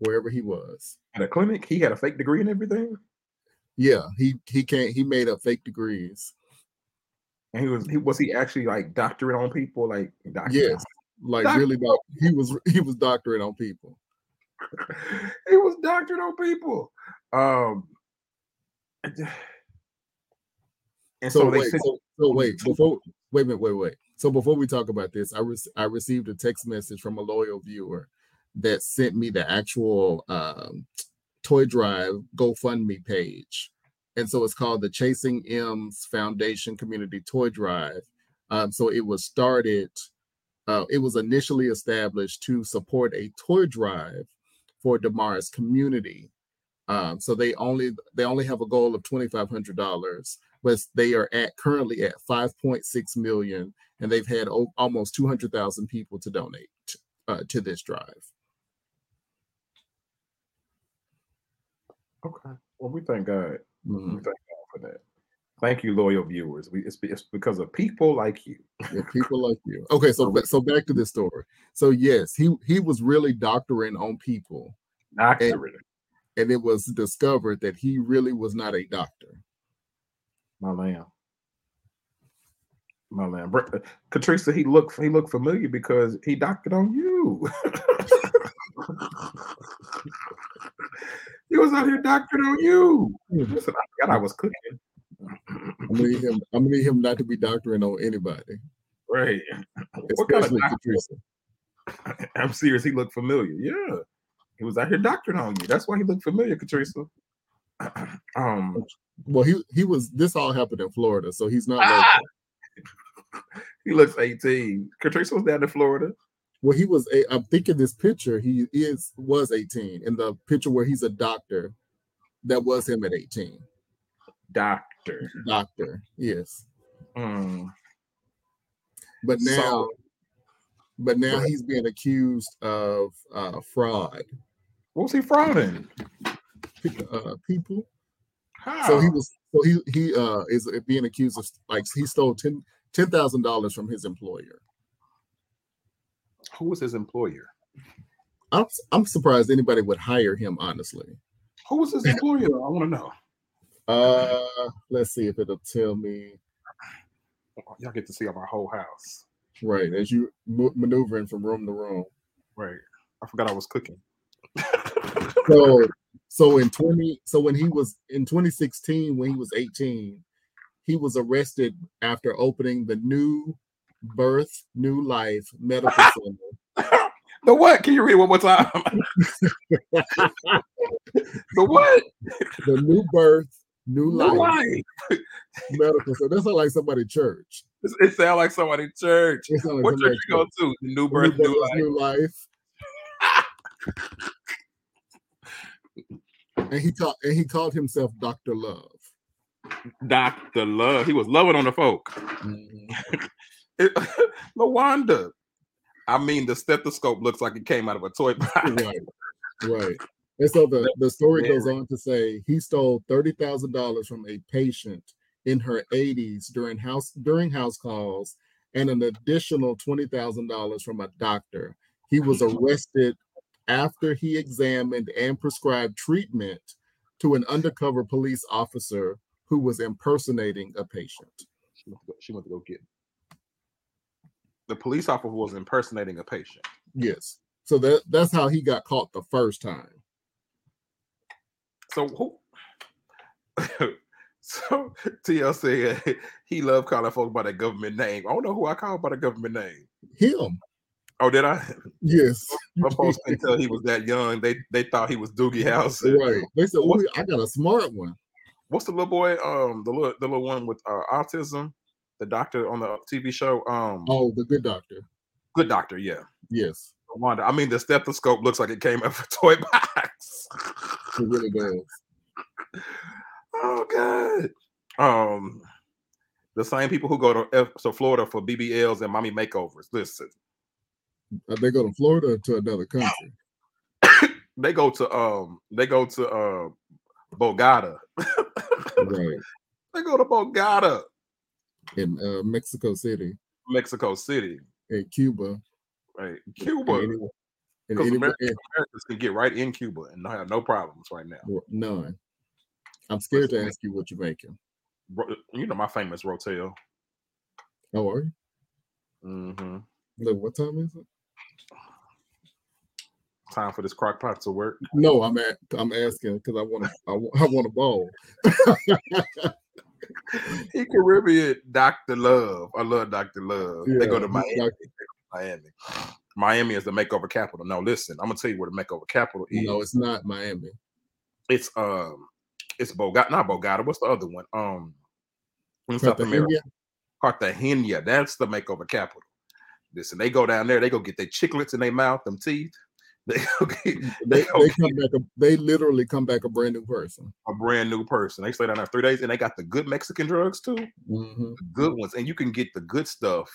wherever he was. At a clinic? He had a fake degree and everything. Yeah, he he can't he made up fake degrees. And he was he was he actually like doctoring on people, like doctoring Yes, like Doc- really doc- he was he was doctoring on people. he was doctoring on people. Um and So, so, wait, said so, so wait before wait a minute, wait, wait. So before we talk about this, I re- I received a text message from a loyal viewer that sent me the actual um, toy drive GoFundMe page, and so it's called the Chasing M's Foundation Community Toy Drive. Um, so it was started. Uh, it was initially established to support a toy drive for Damar's community. Um, so they only they only have a goal of twenty five hundred dollars but they are at currently at 5.6 million and they've had o- almost 200,000 people to donate uh, to this drive. Okay. Well, we thank God. Mhm. We thank God for that. Thank you, loyal viewers. We, it's, it's because of people like you. Yeah, people like you. Okay, so so back to this story. So yes, he he was really doctoring on people, Doctorate. and it was discovered that he really was not a doctor. My lamb. My man, Br- uh, Katrina, he looked he looked familiar because he doctored on you. he was out here doctoring on you. Hmm. Listen, I forgot I was cooking. I'm gonna need him. I'm gonna need him not to be doctoring on anybody, Right. What kind of especially? I'm serious. He looked familiar. Yeah. He was out here doctoring on you. That's why he looked familiar, Katrina. um, Well, he he was. This all happened in Florida, so he's not. Ah! he looks 18. Katrina was down in Florida. Well, he was. A, I'm thinking this picture. He is was 18 in the picture where he's a doctor. That was him at 18. Doctor. Doctor. Yes. Hmm. But now, So- but now he's being accused of uh, fraud. What was he frauding? Uh, people. How? So he was. So he he uh is being accused of like he stole ten ten thousand dollars from his employer. Who was his employer? I'm I'm surprised anybody would hire him. Honestly. Who was his employer? I want to know. Uh, let's see if it'll tell me. Y'all get to see my whole house. Right as you mo- maneuvering from room to room. Right. I forgot I was cooking. So so in 20 so when he was in 2016 when he was 18 he was arrested after opening the new birth new life medical center The what? Can you read one more time? the what? the new birth new The life life. medical center that sounds like somebody church It, it sounds like somebody church. Like What church you go to? The New Birth, New New Life. New life and he called and he called himself dr love Doctor Love. He was loving on the folk. Mm-hmm. It, Lawanda. I mean, the stethoscope looks like it came out of a toy box. right right and so the the story Yeah. goes on to say he stole thirty thousand dollars from a patient in her 80s during house during house calls and an additional twenty thousand dollars from a doctor. He was arrested after he examined and prescribed treatment to an undercover police officer who was impersonating a patient. She went to go, she went to go get. The police officer was impersonating a patient. Yes. So that that's how he got caught the first time. So who? so TL said he loved calling folks by their government name. I don't know who I called by the government name. Him. Oh, did I? Yes. My folks couldn't tell he was that young. They they thought he was Doogie Howser. Right. They said, "Oh, I got a smart one." What's the little boy? Um, the little the little one with uh, autism, the doctor on the TV show. Um, Oh, the good doctor. good doctor. Yeah, Yes, Wanda. I mean, the stethoscope looks like it came out of a toy box. it really does. oh god. Um, the same people who go to F- so Florida for BBLs and mommy makeovers. Listen, they go to Florida to another country. they go to um, they go to uh, Bogota. right. They go to Bogota, In uh, Mexico City, Mexico City, in Cuba, right? Cuba. and Because Americans, and- Americans can get right in Cuba and have no problems right now. none. I'm scared to ask you what you're making. You know my famous Rotel. How are you? Mm-hmm. Look, what time is it? Time for this crock pot to work. No, I'm at, I'm asking because I want to. I, wa- I want a ball. He Caribbean Dr. Love. I love Dr. Love. they go Yeah, to Miami. They go to Miami. Miami is the makeover capital. Now listen, I'm gonna tell you where the makeover capital is. No, it's not Miami. It's um, it's Bogota, not Bogota. What's the other one? Um, in South America? Cartagena. That's the makeover capital. Listen, they go down there. They go get their chiclets in their mouth, them teeth. They get, They, they they come back. A, they literally come back a brand new person. a brand new person. They stay down there three days, and they got the good Mexican drugs too, Mhm. good ones, and you can get the good stuff.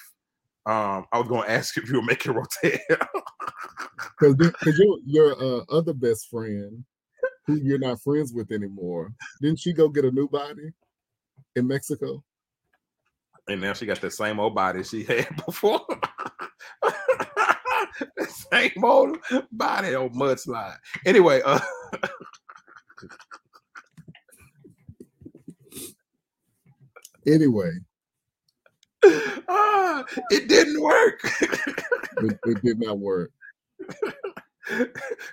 Um, I was going to ask you if you were making rotel. Because because your your uh, other best friend, who you're not friends with anymore, didn't she go get a new body in Mexico? And now she got the same old body she had before. the same old body, old mudslide. Anyway, uh, Anyway, Ah, it didn't work. It, it did not work.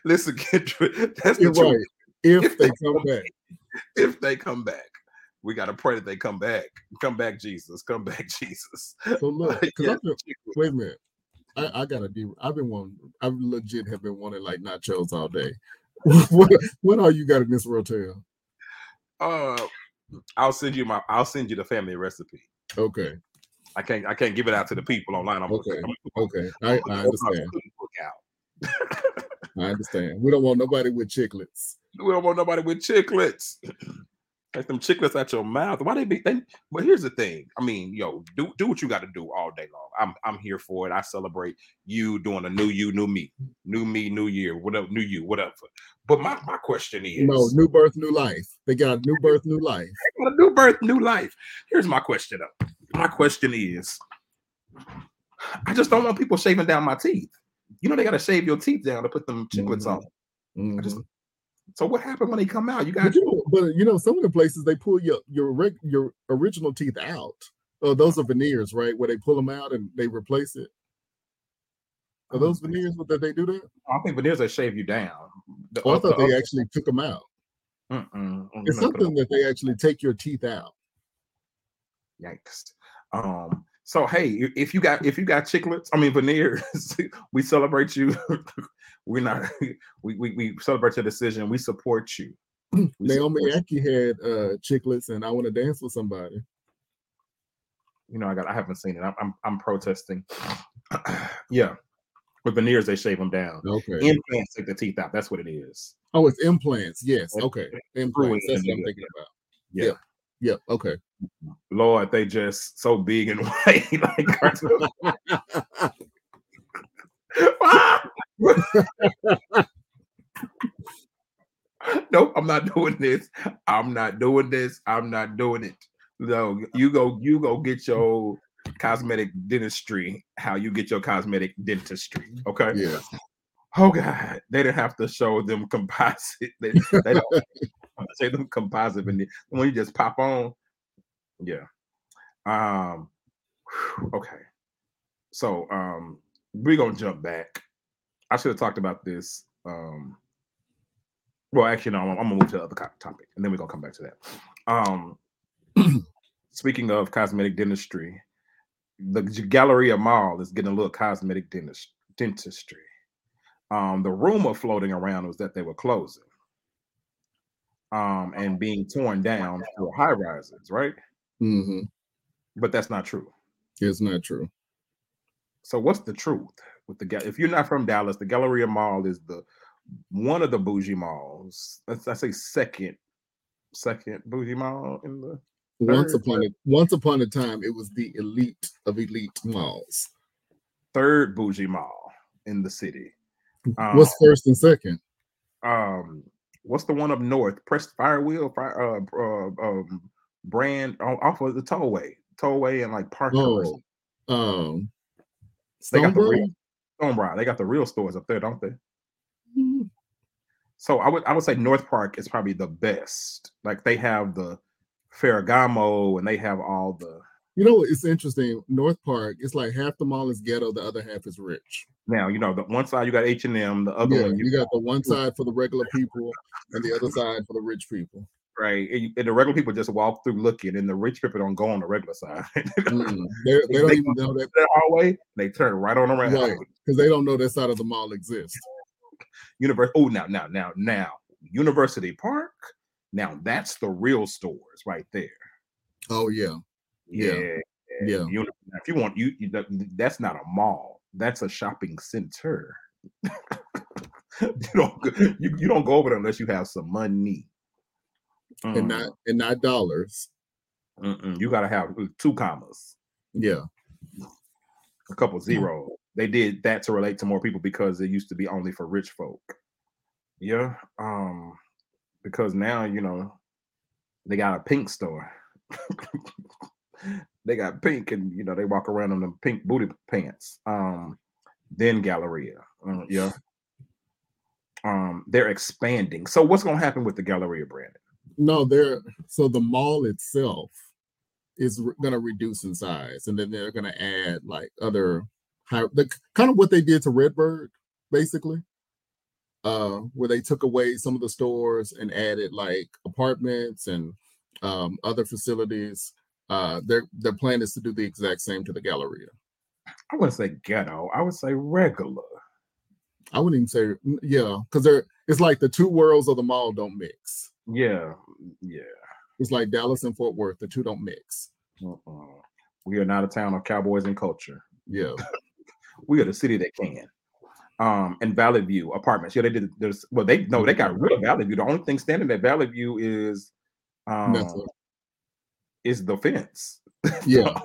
Listen, Kendra, that's the You're truth. right. If they come back, If they come back, we got to pray that they come back. Come back, Jesus. Come back, Jesus. so look, Yeah. Been- wait a minute. I, I gotta be. I've been wanting. I legit have been wanting like nachos all day. what what all you got in this rotel? Uh, I'll send you my. I'll send you the family recipe. Okay, I can't. I can't give it out to the people online. I'm Okay, I'm- okay, I, I I'm- understand. I understand. We don't want nobody with chiclets. We don't want nobody with chiclets. Take them chiclets out your mouth. Why they be? They, but here's the thing. I mean, yo, do do what you got to do all day long. I'm I'm here for it. I celebrate you doing a new you, new me, new me, new year, whatever, new you, whatever. But my my question is, No, new birth, new life. They got new birth, new life. a new birth, new life. Here's my question though. My question is, I just don't want people shaving down my teeth. You know they got to shave your teeth down to put them chiclets on. I just, Mhm. So what happened when they come out? You got But you, know, but you know, some of the places they pull your your reg, your original teeth out. Oh, those are veneers, right? Where they pull them out and they replace it. Are those veneers? What that they do that? I think veneers they shave you down. The- Oh, I thought the- they actually took them out. Mm-mm, mm, It's something that they actually take your teeth out. Yikes. Um. So hey, if you got if you got chiclets, I mean veneers, we celebrate you. We're not we, we we celebrate your decision. We support you. We Naomi. Ackie had uh chiclets, and I want to dance with somebody. You know, I got I haven't seen it. I'm I'm, I'm protesting. yeah. With veneers, they shave them down. Okay. Implants take the teeth out. That's what it is. Oh, it's implants. Yes. That's Okay. Implants. That's what I'm thinking about. Yeah. Yeah. Yep. Okay. Lord, they just so big and white, like. nope, I'm not doing this. I'm not doing this. I'm not doing it. No, you go, you go get your cosmetic dentistry, how you get your cosmetic dentistry. Okay. Yeah. Oh God, they didn't have to show them composite. They, they don't say them composite and when you just pop on. Yeah. Um okay. So um we're gonna jump back. I should have talked about this. Um well actually no, I'm, I'm gonna move to the other co- topic and then we're gonna come back to that. Um speaking of cosmetic dentistry, the Galleria Mall is getting a little cosmetic dentist, dentistry. Um, the rumor floating around was that they were closing um, and being torn down for high rises, right? hmm But that's not true. It's not true. So what's the truth with the if you're not from Dallas, the Galleria Mall is the one of the bougie malls. I say second, second bougie mall in the Once third, upon a once upon a time, it was the elite of elite malls. third bougie mall in the city. Um, What's first and second? um what's the one up north? Press Firewheel, fire, uh, uh um brand off of the tollway, tollway and like Parker. Oh, um, They got the Stonebriar? They got the real stores up there, don't they? Mm, So I would I would say North Park is probably the best. Like they have the Ferragamo and they have all the You know, it's interesting. North Park, it's like half the mall is ghetto, the other half is rich. now you know the one side you got H and M, the other Yeah, one you got the one side for the regular people and the other side for the rich people. Right, and, and the regular people just walk through looking, and the rich people don't go on the regular side. They, they don't They even know that that hallway, they turn right on around. right because they don't know that side of the mall exists. Universe. Oh, now, now, now, now, University Park. Now that's the real stores right there. Oh yeah, Yeah, Yeah. Yeah. Now, if you want you, you that's not a mall. That's a shopping center. you don't you, you don't go over there unless you have some money. And Mm, not and not dollars. mm-mm. you got to have two commas, Yeah, a couple zeros. They did that to relate to more people because it used to be only for rich folk. Yeah, um, because now you know they got a pink store. they got pink, and you know they walk around in them pink booty pants. Um, then Galleria, uh, yeah. Um, they're expanding. So what's going to happen with the Galleria brand? No, they're so the mall itself is going to reduce in size, and then they're going to add like other high, the kind of what they did to Redbird, basically, uh, where they took away some of the stores and added like apartments and um, other facilities. Uh, their their plan is to do the exact same to the Galleria. I wouldn't say ghetto. I would say regular. I wouldn't even say yeah, because they're it's like the two worlds of the mall don't mix. Yeah, yeah. It's like Dallas and Fort Worth; the two don't mix. Uh-uh. We are not a town of cowboys and culture. Yeah, we are the city that can. Um, and Valley View apartments. Yeah, they did. There's well, they no, they got rid of Valley View. The only thing standing at Valley View is um Nothing. is the fence. yeah.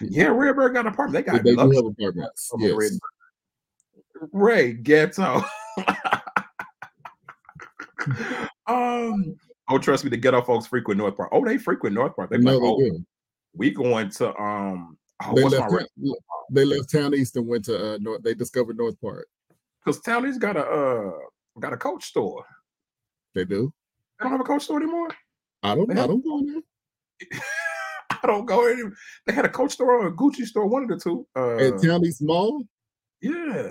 yeah, Redbird got an apartment. They got They do have apartments. Yes. Redbird. Ray ghetto. um. Oh, trust me, the ghetto folks frequent North Park. Oh, they frequent North Park. They No, like, oh, do. we going to um. Oh, they left. Town, they left Town East and went to uh, North. They discovered North Park. Because Town East got a uh got a coach store. They do. They don't have a coach store anymore. I don't. They I have- don't go in there. I don't go any. They had a coach store or a Gucci store, one of the two. Uh, At Town East Mall. yeah.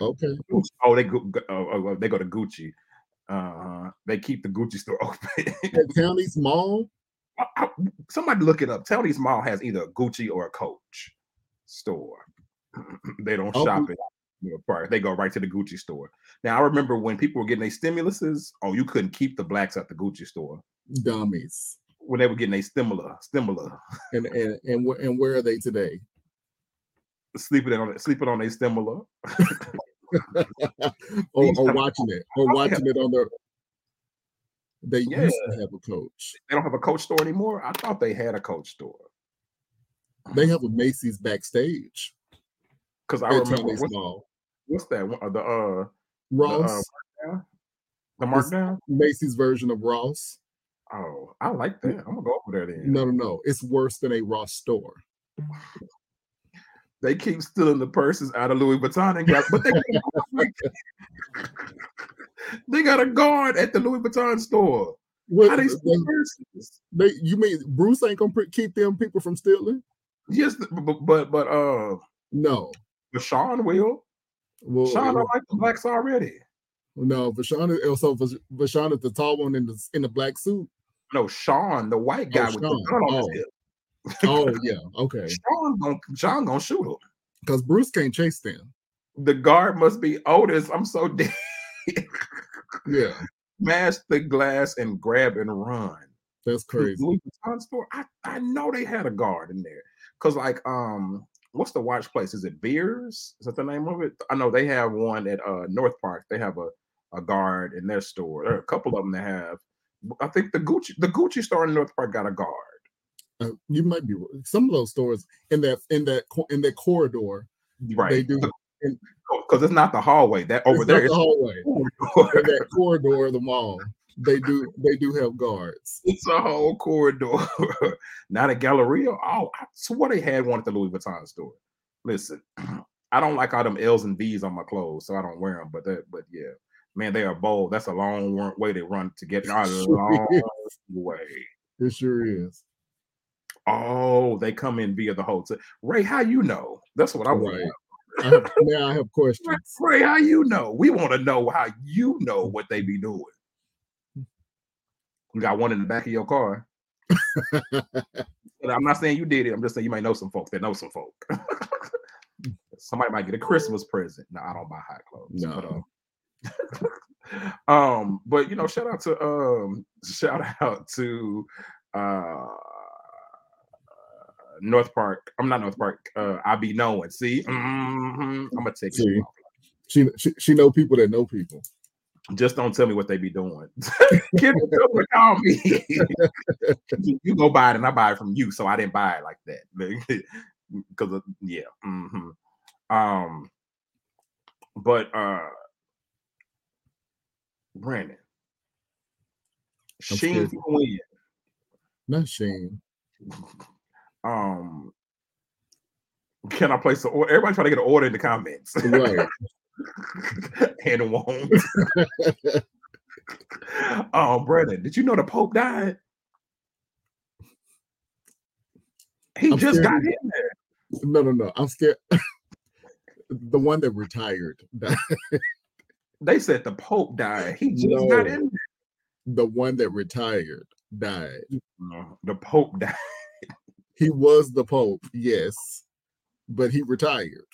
Okay. Oh, they go. oh, they go to Gucci. Uh, they keep the Gucci store open. At Town Mall. I- I- somebody look it up. Town East Mall has either a Gucci or a Coach store. they don't Oh, shop it. park. They go right to the Gucci store. Now I remember when people were getting their stimuluses. Oh, you couldn't keep the blacks at the Gucci store Dummies. when they were getting a stimula, stimula, And and and where and where are they today? sleeping on it, sleeping on a stimula. or, or watching it, or Oh, watching it on their. They Yeah. used to have a coach. They don't have a Coach store anymore. I thought they had a Coach store They have a Macy's backstage. because I remember what's, what's that? one- uh, The uh, Ross, the, uh, the markdown. Macy's version of Ross. Oh, I like that. I'm gonna go over there then. No, no, no. It's worse than a Ross store. They keep stealing the purses out of Louis Vuitton and got, but they, they got a guard at the Louis Vuitton store. What, How they steal purses? they- you mean Bruce ain't gonna keep them people from stealing? Yes, but but but uh, No. but Sean will. Well, Sean don't like the blacks already. no. Vashawn is also Vashawn is the tall one in the in the black suit. No, Sean, the white guy Oh, with the gun on his Oh. hip. Oh yeah, okay. Sean gonna Sean gonna shoot him. Because Bruce can't chase them. The guard must be Otis. I'm so dead. Yeah, Smash the glass and grab and run. that's crazy. Louis Vuitton store. I, I know they had a guard in there. Cause like um what's the watch place? Is it Beers? Is that the name of it? I know they have one at uh North Park. They have a, a guard in their store. There are a couple of them that have I think the Gucci the Gucci store in North Park got a guard. Uh, you might be some of those stores in that in that in that corridor. Right. They do. Because it's not the hallway. That over there the hallway. that corridor of the mall, they do they do have guards. It's a whole corridor. not a Galleria. Oh, I swear they had one at the Louis Vuitton store. Listen, I don't like all them L's and V's on my clothes, so I don't wear them. But that, but yeah, man, they are bold. That's a long way to run to get a long way. It sure is. Oh, they come in via the hotel. Ray, how you know? That's what I want. Right. I have, now I have questions. Ray, how you know? We want to know how you know what they be doing. You got one in the back of your car. I'm not saying you did it. I'm just saying you might know some folks that know some folk. Somebody might get a Christmas present. No, I don't buy hot clothes. No. But, um, um, but you know, shout out to um, shout out to uh North Park. I'm not North Park. Uh, I be knowing. See, Mhm. I'm gonna take See. you. She, she she know people that know people. Just don't tell me what they be doing. Kid, don't call me. you go buy it and I buy it from you, so I didn't buy it like that. Because yeah. mhm. Um but uh Brandon. I'm Sheen. Quinn. Not Shane. Um can I place an order? Everybody try to get an order in the comments. Right. and won't. um, Brandon, did you know the Pope died? He I'm just scared got in there. No, no, no. I'm scared. the one that retired. died. They said the Pope died. He just got No. in the one that retired died. No, the Pope died. He was the Pope, yes, but he retired.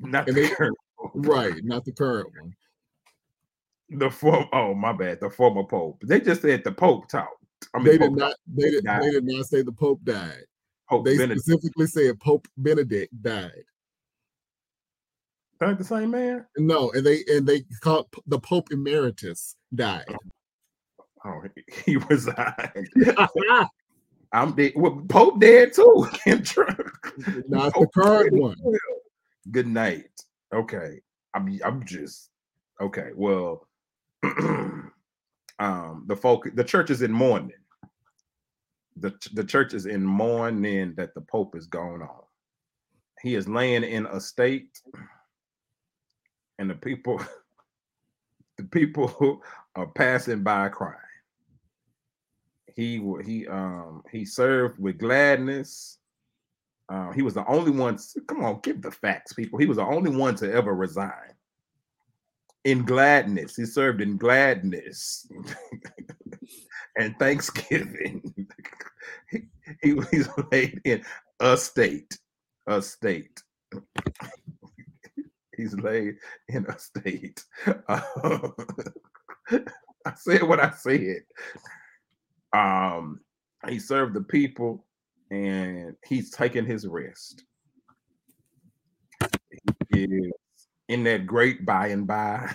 Not And the they- current Pope. Right, not the current one. The former. Oh my bad. The former Pope. They just said the Pope talked. I mean, They did Pope not. They did. died. They did not say the Pope died. Pope They Benedict. specifically said Pope Benedict died. Ain't the same man. No, and they and they called the Pope Emeritus died. Oh, he, he resigned. I'm dead. Well, Pope dead too. Not the current one. Good night. Okay. I'm I'm just okay. Well, um, the folk, the church is in mourning. The the church is in mourning that the Pope is gone on. He is laying in a state, and the people, the people are passing by crying. He he um he served with gladness. Uh, he was the only one. Come on, give the facts, people. He was the only one to ever resign in gladness. He served in gladness and thanksgiving. he, he he's laid in a state, a state. he's laid in a state. I said what I said. Um, he served the people and he's taking his rest. He is in that great by and by.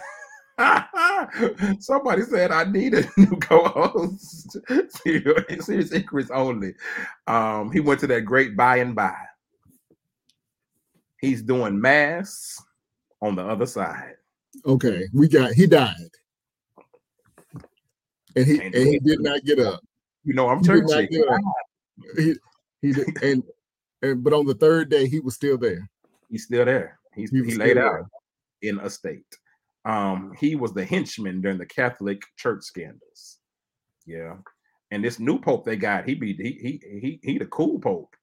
Somebody said I need a new co-host. Serious Inquiries only. Um, he went to that great by and by. He's doing mass on the other side. Okay, we got he died, and he Can't and he did not get up. You know, I'm He did not churchy. get up. He he did, and and but on the third day he was still there. He's still there. He's He he, was laid still out in a state. Um, he was the henchman during the Catholic Church scandals. Yeah, and this new pope they got, he be he he he he the cool pope.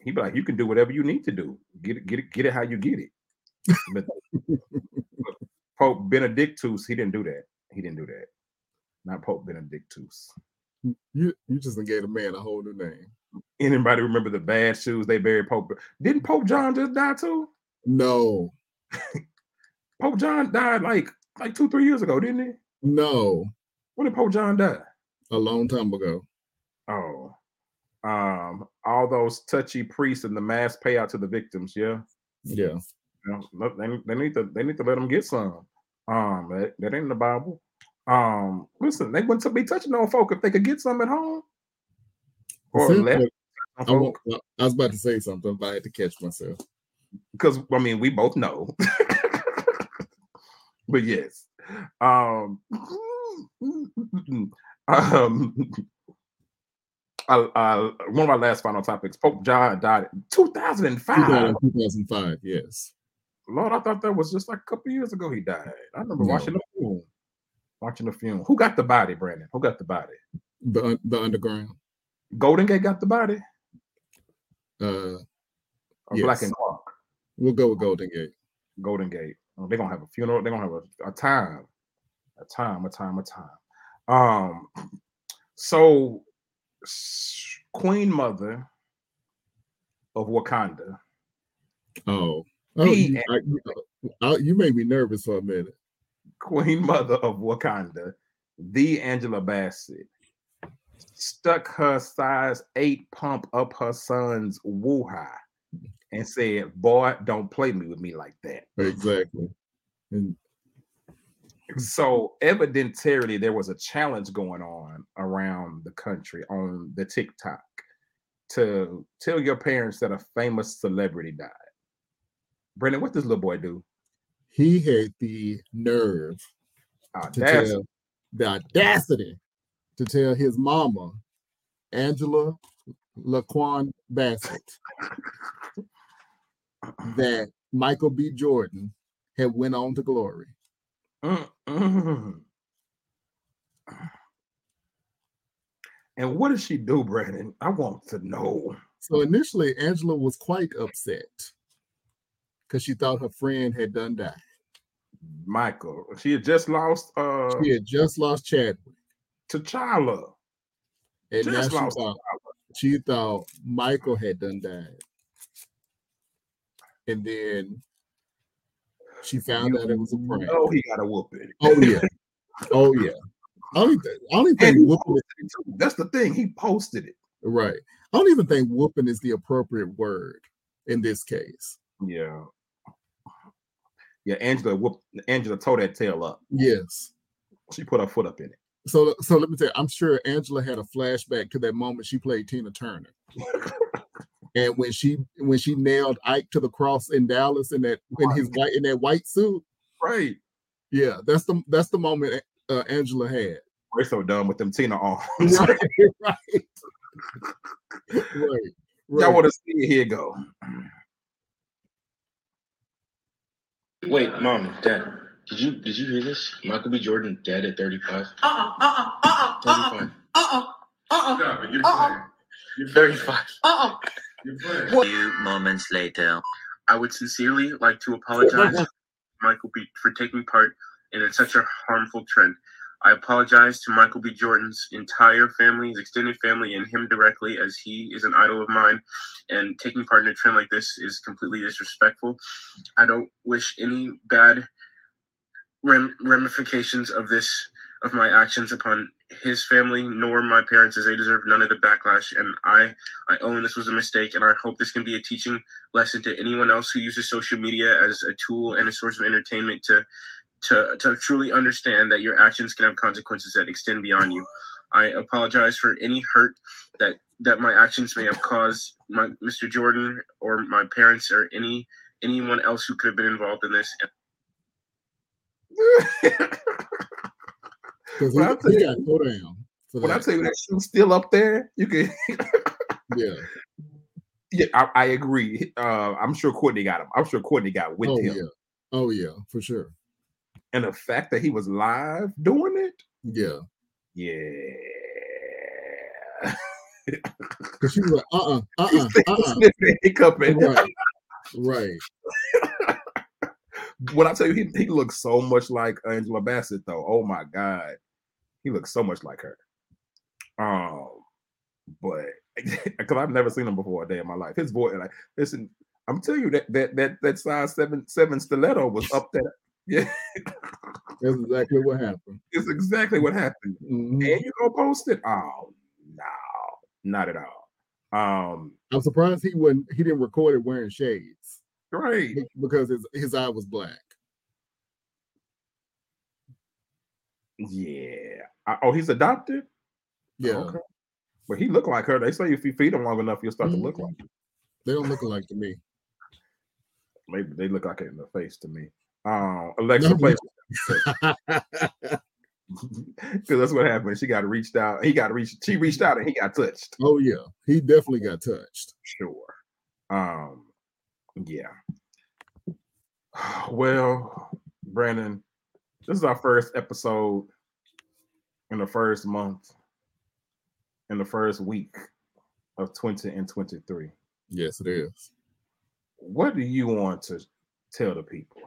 He be like, you can do whatever you need to do. Get it, get it, get it how you get it. But Pope Benedictus, he didn't do that. He didn't do that. Not Pope Benedictus. You you just gave a man a whole new name. Anybody remember the bad shoes they buried Pope? Didn't Pope John just die too? No, Pope John died like like two, three years ago, didn't he? no, When did Pope John die? a long time ago. Oh, um, all those touchy priests and the mass payout to the victims. Yeah, Yeah, you know, they, they need to they need to let them get some. Um, that, that ain't in the Bible. Um, listen, they wouldn't be touching on folk if they could get some at home. Or left I, I was about to say something, but I had to catch myself. because I mean we both know. but yes. Um, um uh, uh, one of our last final topics. Pope John died in 2005. He died in 2005. Yes. Lord, I thought that was just like a couple years ago he died. I remember No. watching the. Watching the film. Who got the body, Brandon? Who got the body? The the underground. Golden Gate got the body? Uh, Or Black and Clark? we'll go with Golden Gate. Golden Gate. Oh, they're gonna have a funeral. They're gonna have a, a time, a time, a time, a time. Um, so Queen Mother of Wakanda. Oh, oh, you, I, you- I- you made me nervous for a minute. Queen Mother of Wakanda, the Angela Bassett, stuck her size eight pump up her son's woo-ha and said, Boy, don't play me with me like that. Exactly. And So evidently there was a challenge going on around the country on the TikTok to tell your parents that a famous celebrity died. Brendan, what does little boy do? He had the nerve to tell the audacity to tell his mama, Angela Laquan Bassett, that Michael B. Jordan had went on to glory. Mm, mm. And what did she do, Brandon? I want to know. So initially, Angela was quite upset because she thought her friend had done died. Michael. She had just lost uh She had just lost Chadwick, T'Challa. and now Just she lost thought, she thought Michael had done died. And then she found out it was a prank. Oh, he got a whooping. Oh yeah, oh yeah. I don't, even- I don't even think whooping is. That's the thing. He posted it. right. I don't even think whooping is the appropriate word in this case. Yeah. Yeah, Angela whooped Angela tore that tail up. Yes. She put her foot up in it. So so let me tell you, I'm sure Angela had a flashback to that moment she played Tina Turner. and when she when she nailed Ike to the cross in Dallas in that in his white in that white suit. Right. Yeah, that's the that's the moment uh, Angela had. We're so done with them Tina arms. Right, right. right. Y'all want to see it? Here go. Wait, mom, dad, did you did you hear this? Michael B. Jordan dead at 35. Uh-uh, uh-uh, uh-uh, uh-uh, 35. uh-uh, uh-uh, you're uh-uh, You're 35. uh-uh. A few moments later, I would sincerely like to apologize Michael B. for taking part in such a harmful trend. I apologize to Michael B. Jordan's entire family, his extended family, and him directly, as he is an idol of mine. And taking part in a trend like this is completely disrespectful. I don't wish any bad ram- ramifications of this of my actions upon his family nor my parents as they deserve none of the backlash and i i own this was a mistake and i hope this can be a teaching lesson to anyone else who uses social media as a tool and a source of entertainment to to to truly understand that your actions can have consequences that extend beyond you i apologize for any hurt that that my actions may have caused my mr jordan or my parents or any anyone else who could have been involved in this Because When I tell he, he you- go down. For When I that. tell you that shoe's still up there, you can. yeah. yeah, I, I agree. Uh, I'm sure Courtney got him. I'm sure Courtney got with Oh him. yeah. Oh yeah, for sure. And the fact that he was live doing it, Yeah. yeah. Because she was like, uh uh, uh He's uh, uh uh. Right. Right. When I tell you, he, he looks so much like Angela Bassett, though. Oh my God, he looks so much like her. Um, but because I've never seen him before a day in my life. His voice, like, listen, I'm telling you that that that that size seven seven stiletto was up there. Yeah, That's exactly what happened. it's exactly what happened. Mhm. And you gonna post it? Oh no, not at all. Um, I'm surprised he wouldn't he didn't record it wearing shades. right. Because his, his eye was black. Yeah. I- oh, he's adopted. Yeah. Okay. But he looked like her. They say if you feed him long enough, you'll start to look like. her. They don't look alike to me. Maybe they look like it in the face to me. Um, Alexa, play. Because that's what happened. She got reached out. He got reached. She reached out and he got touched. oh yeah. He definitely got touched. Sure. Um. Yeah. Well, Brandon, this is our first episode in the first month, in the first week of 20 and 23. Yes, it is. What do you want to tell the people?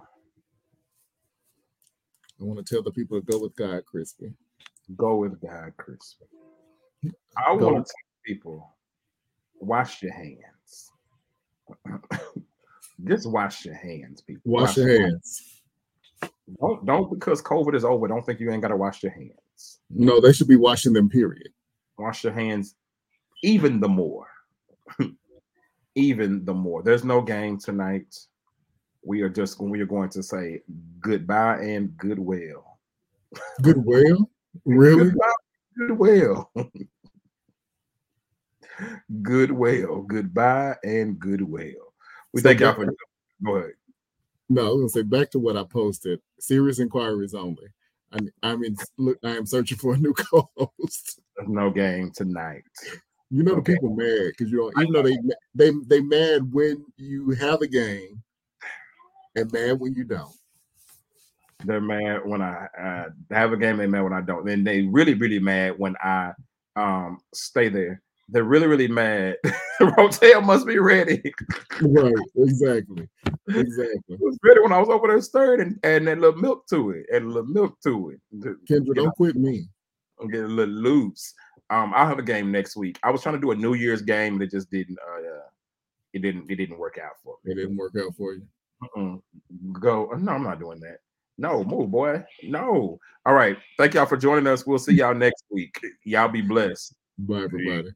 I want to tell the people to go with God, Crispy. Go with God, Crispy. I Go. want to tell people wash your hands. Just wash your hands, people. Wash your hands. Don't don't because COVID is over. Don't think you ain't got to wash your hands. No, they should be washing them, period. Wash your hands even the more. even the more. There's no game tonight. We are just we are going to say goodbye and goodwill. Goodwill? Really? Goodbye, goodwill. goodwill. Goodbye and goodwill. We So thank y'all for go ahead. No, I was gonna say back to what I posted. Serious inquiries only. I, I'm in. Look, I am searching for a new co-host. There's no game tonight. You know Okay. the people mad because you know even though they they they mad when you have a game, and mad when you don't. They're mad when I uh, have a game. They're mad when I don't. Then they really, really mad when I um stay there they're really, really mad. Rotel must be ready. right, exactly. Exactly. It was ready when I was over there stirred and adding that little milk to it, and a little milk to it. Kendra, you don't quit me. I'm getting a little loose. Um, I'll have a game next week. I was trying to do a New Year's game, and it just didn't. Uh, it didn't. It didn't work out for me. It didn't work out for you. Go. No, I'm not doing that. No, move, boy. No. All right. Thank y'all for joining us. We'll see y'all next week. Y'all be blessed. Bye, everybody.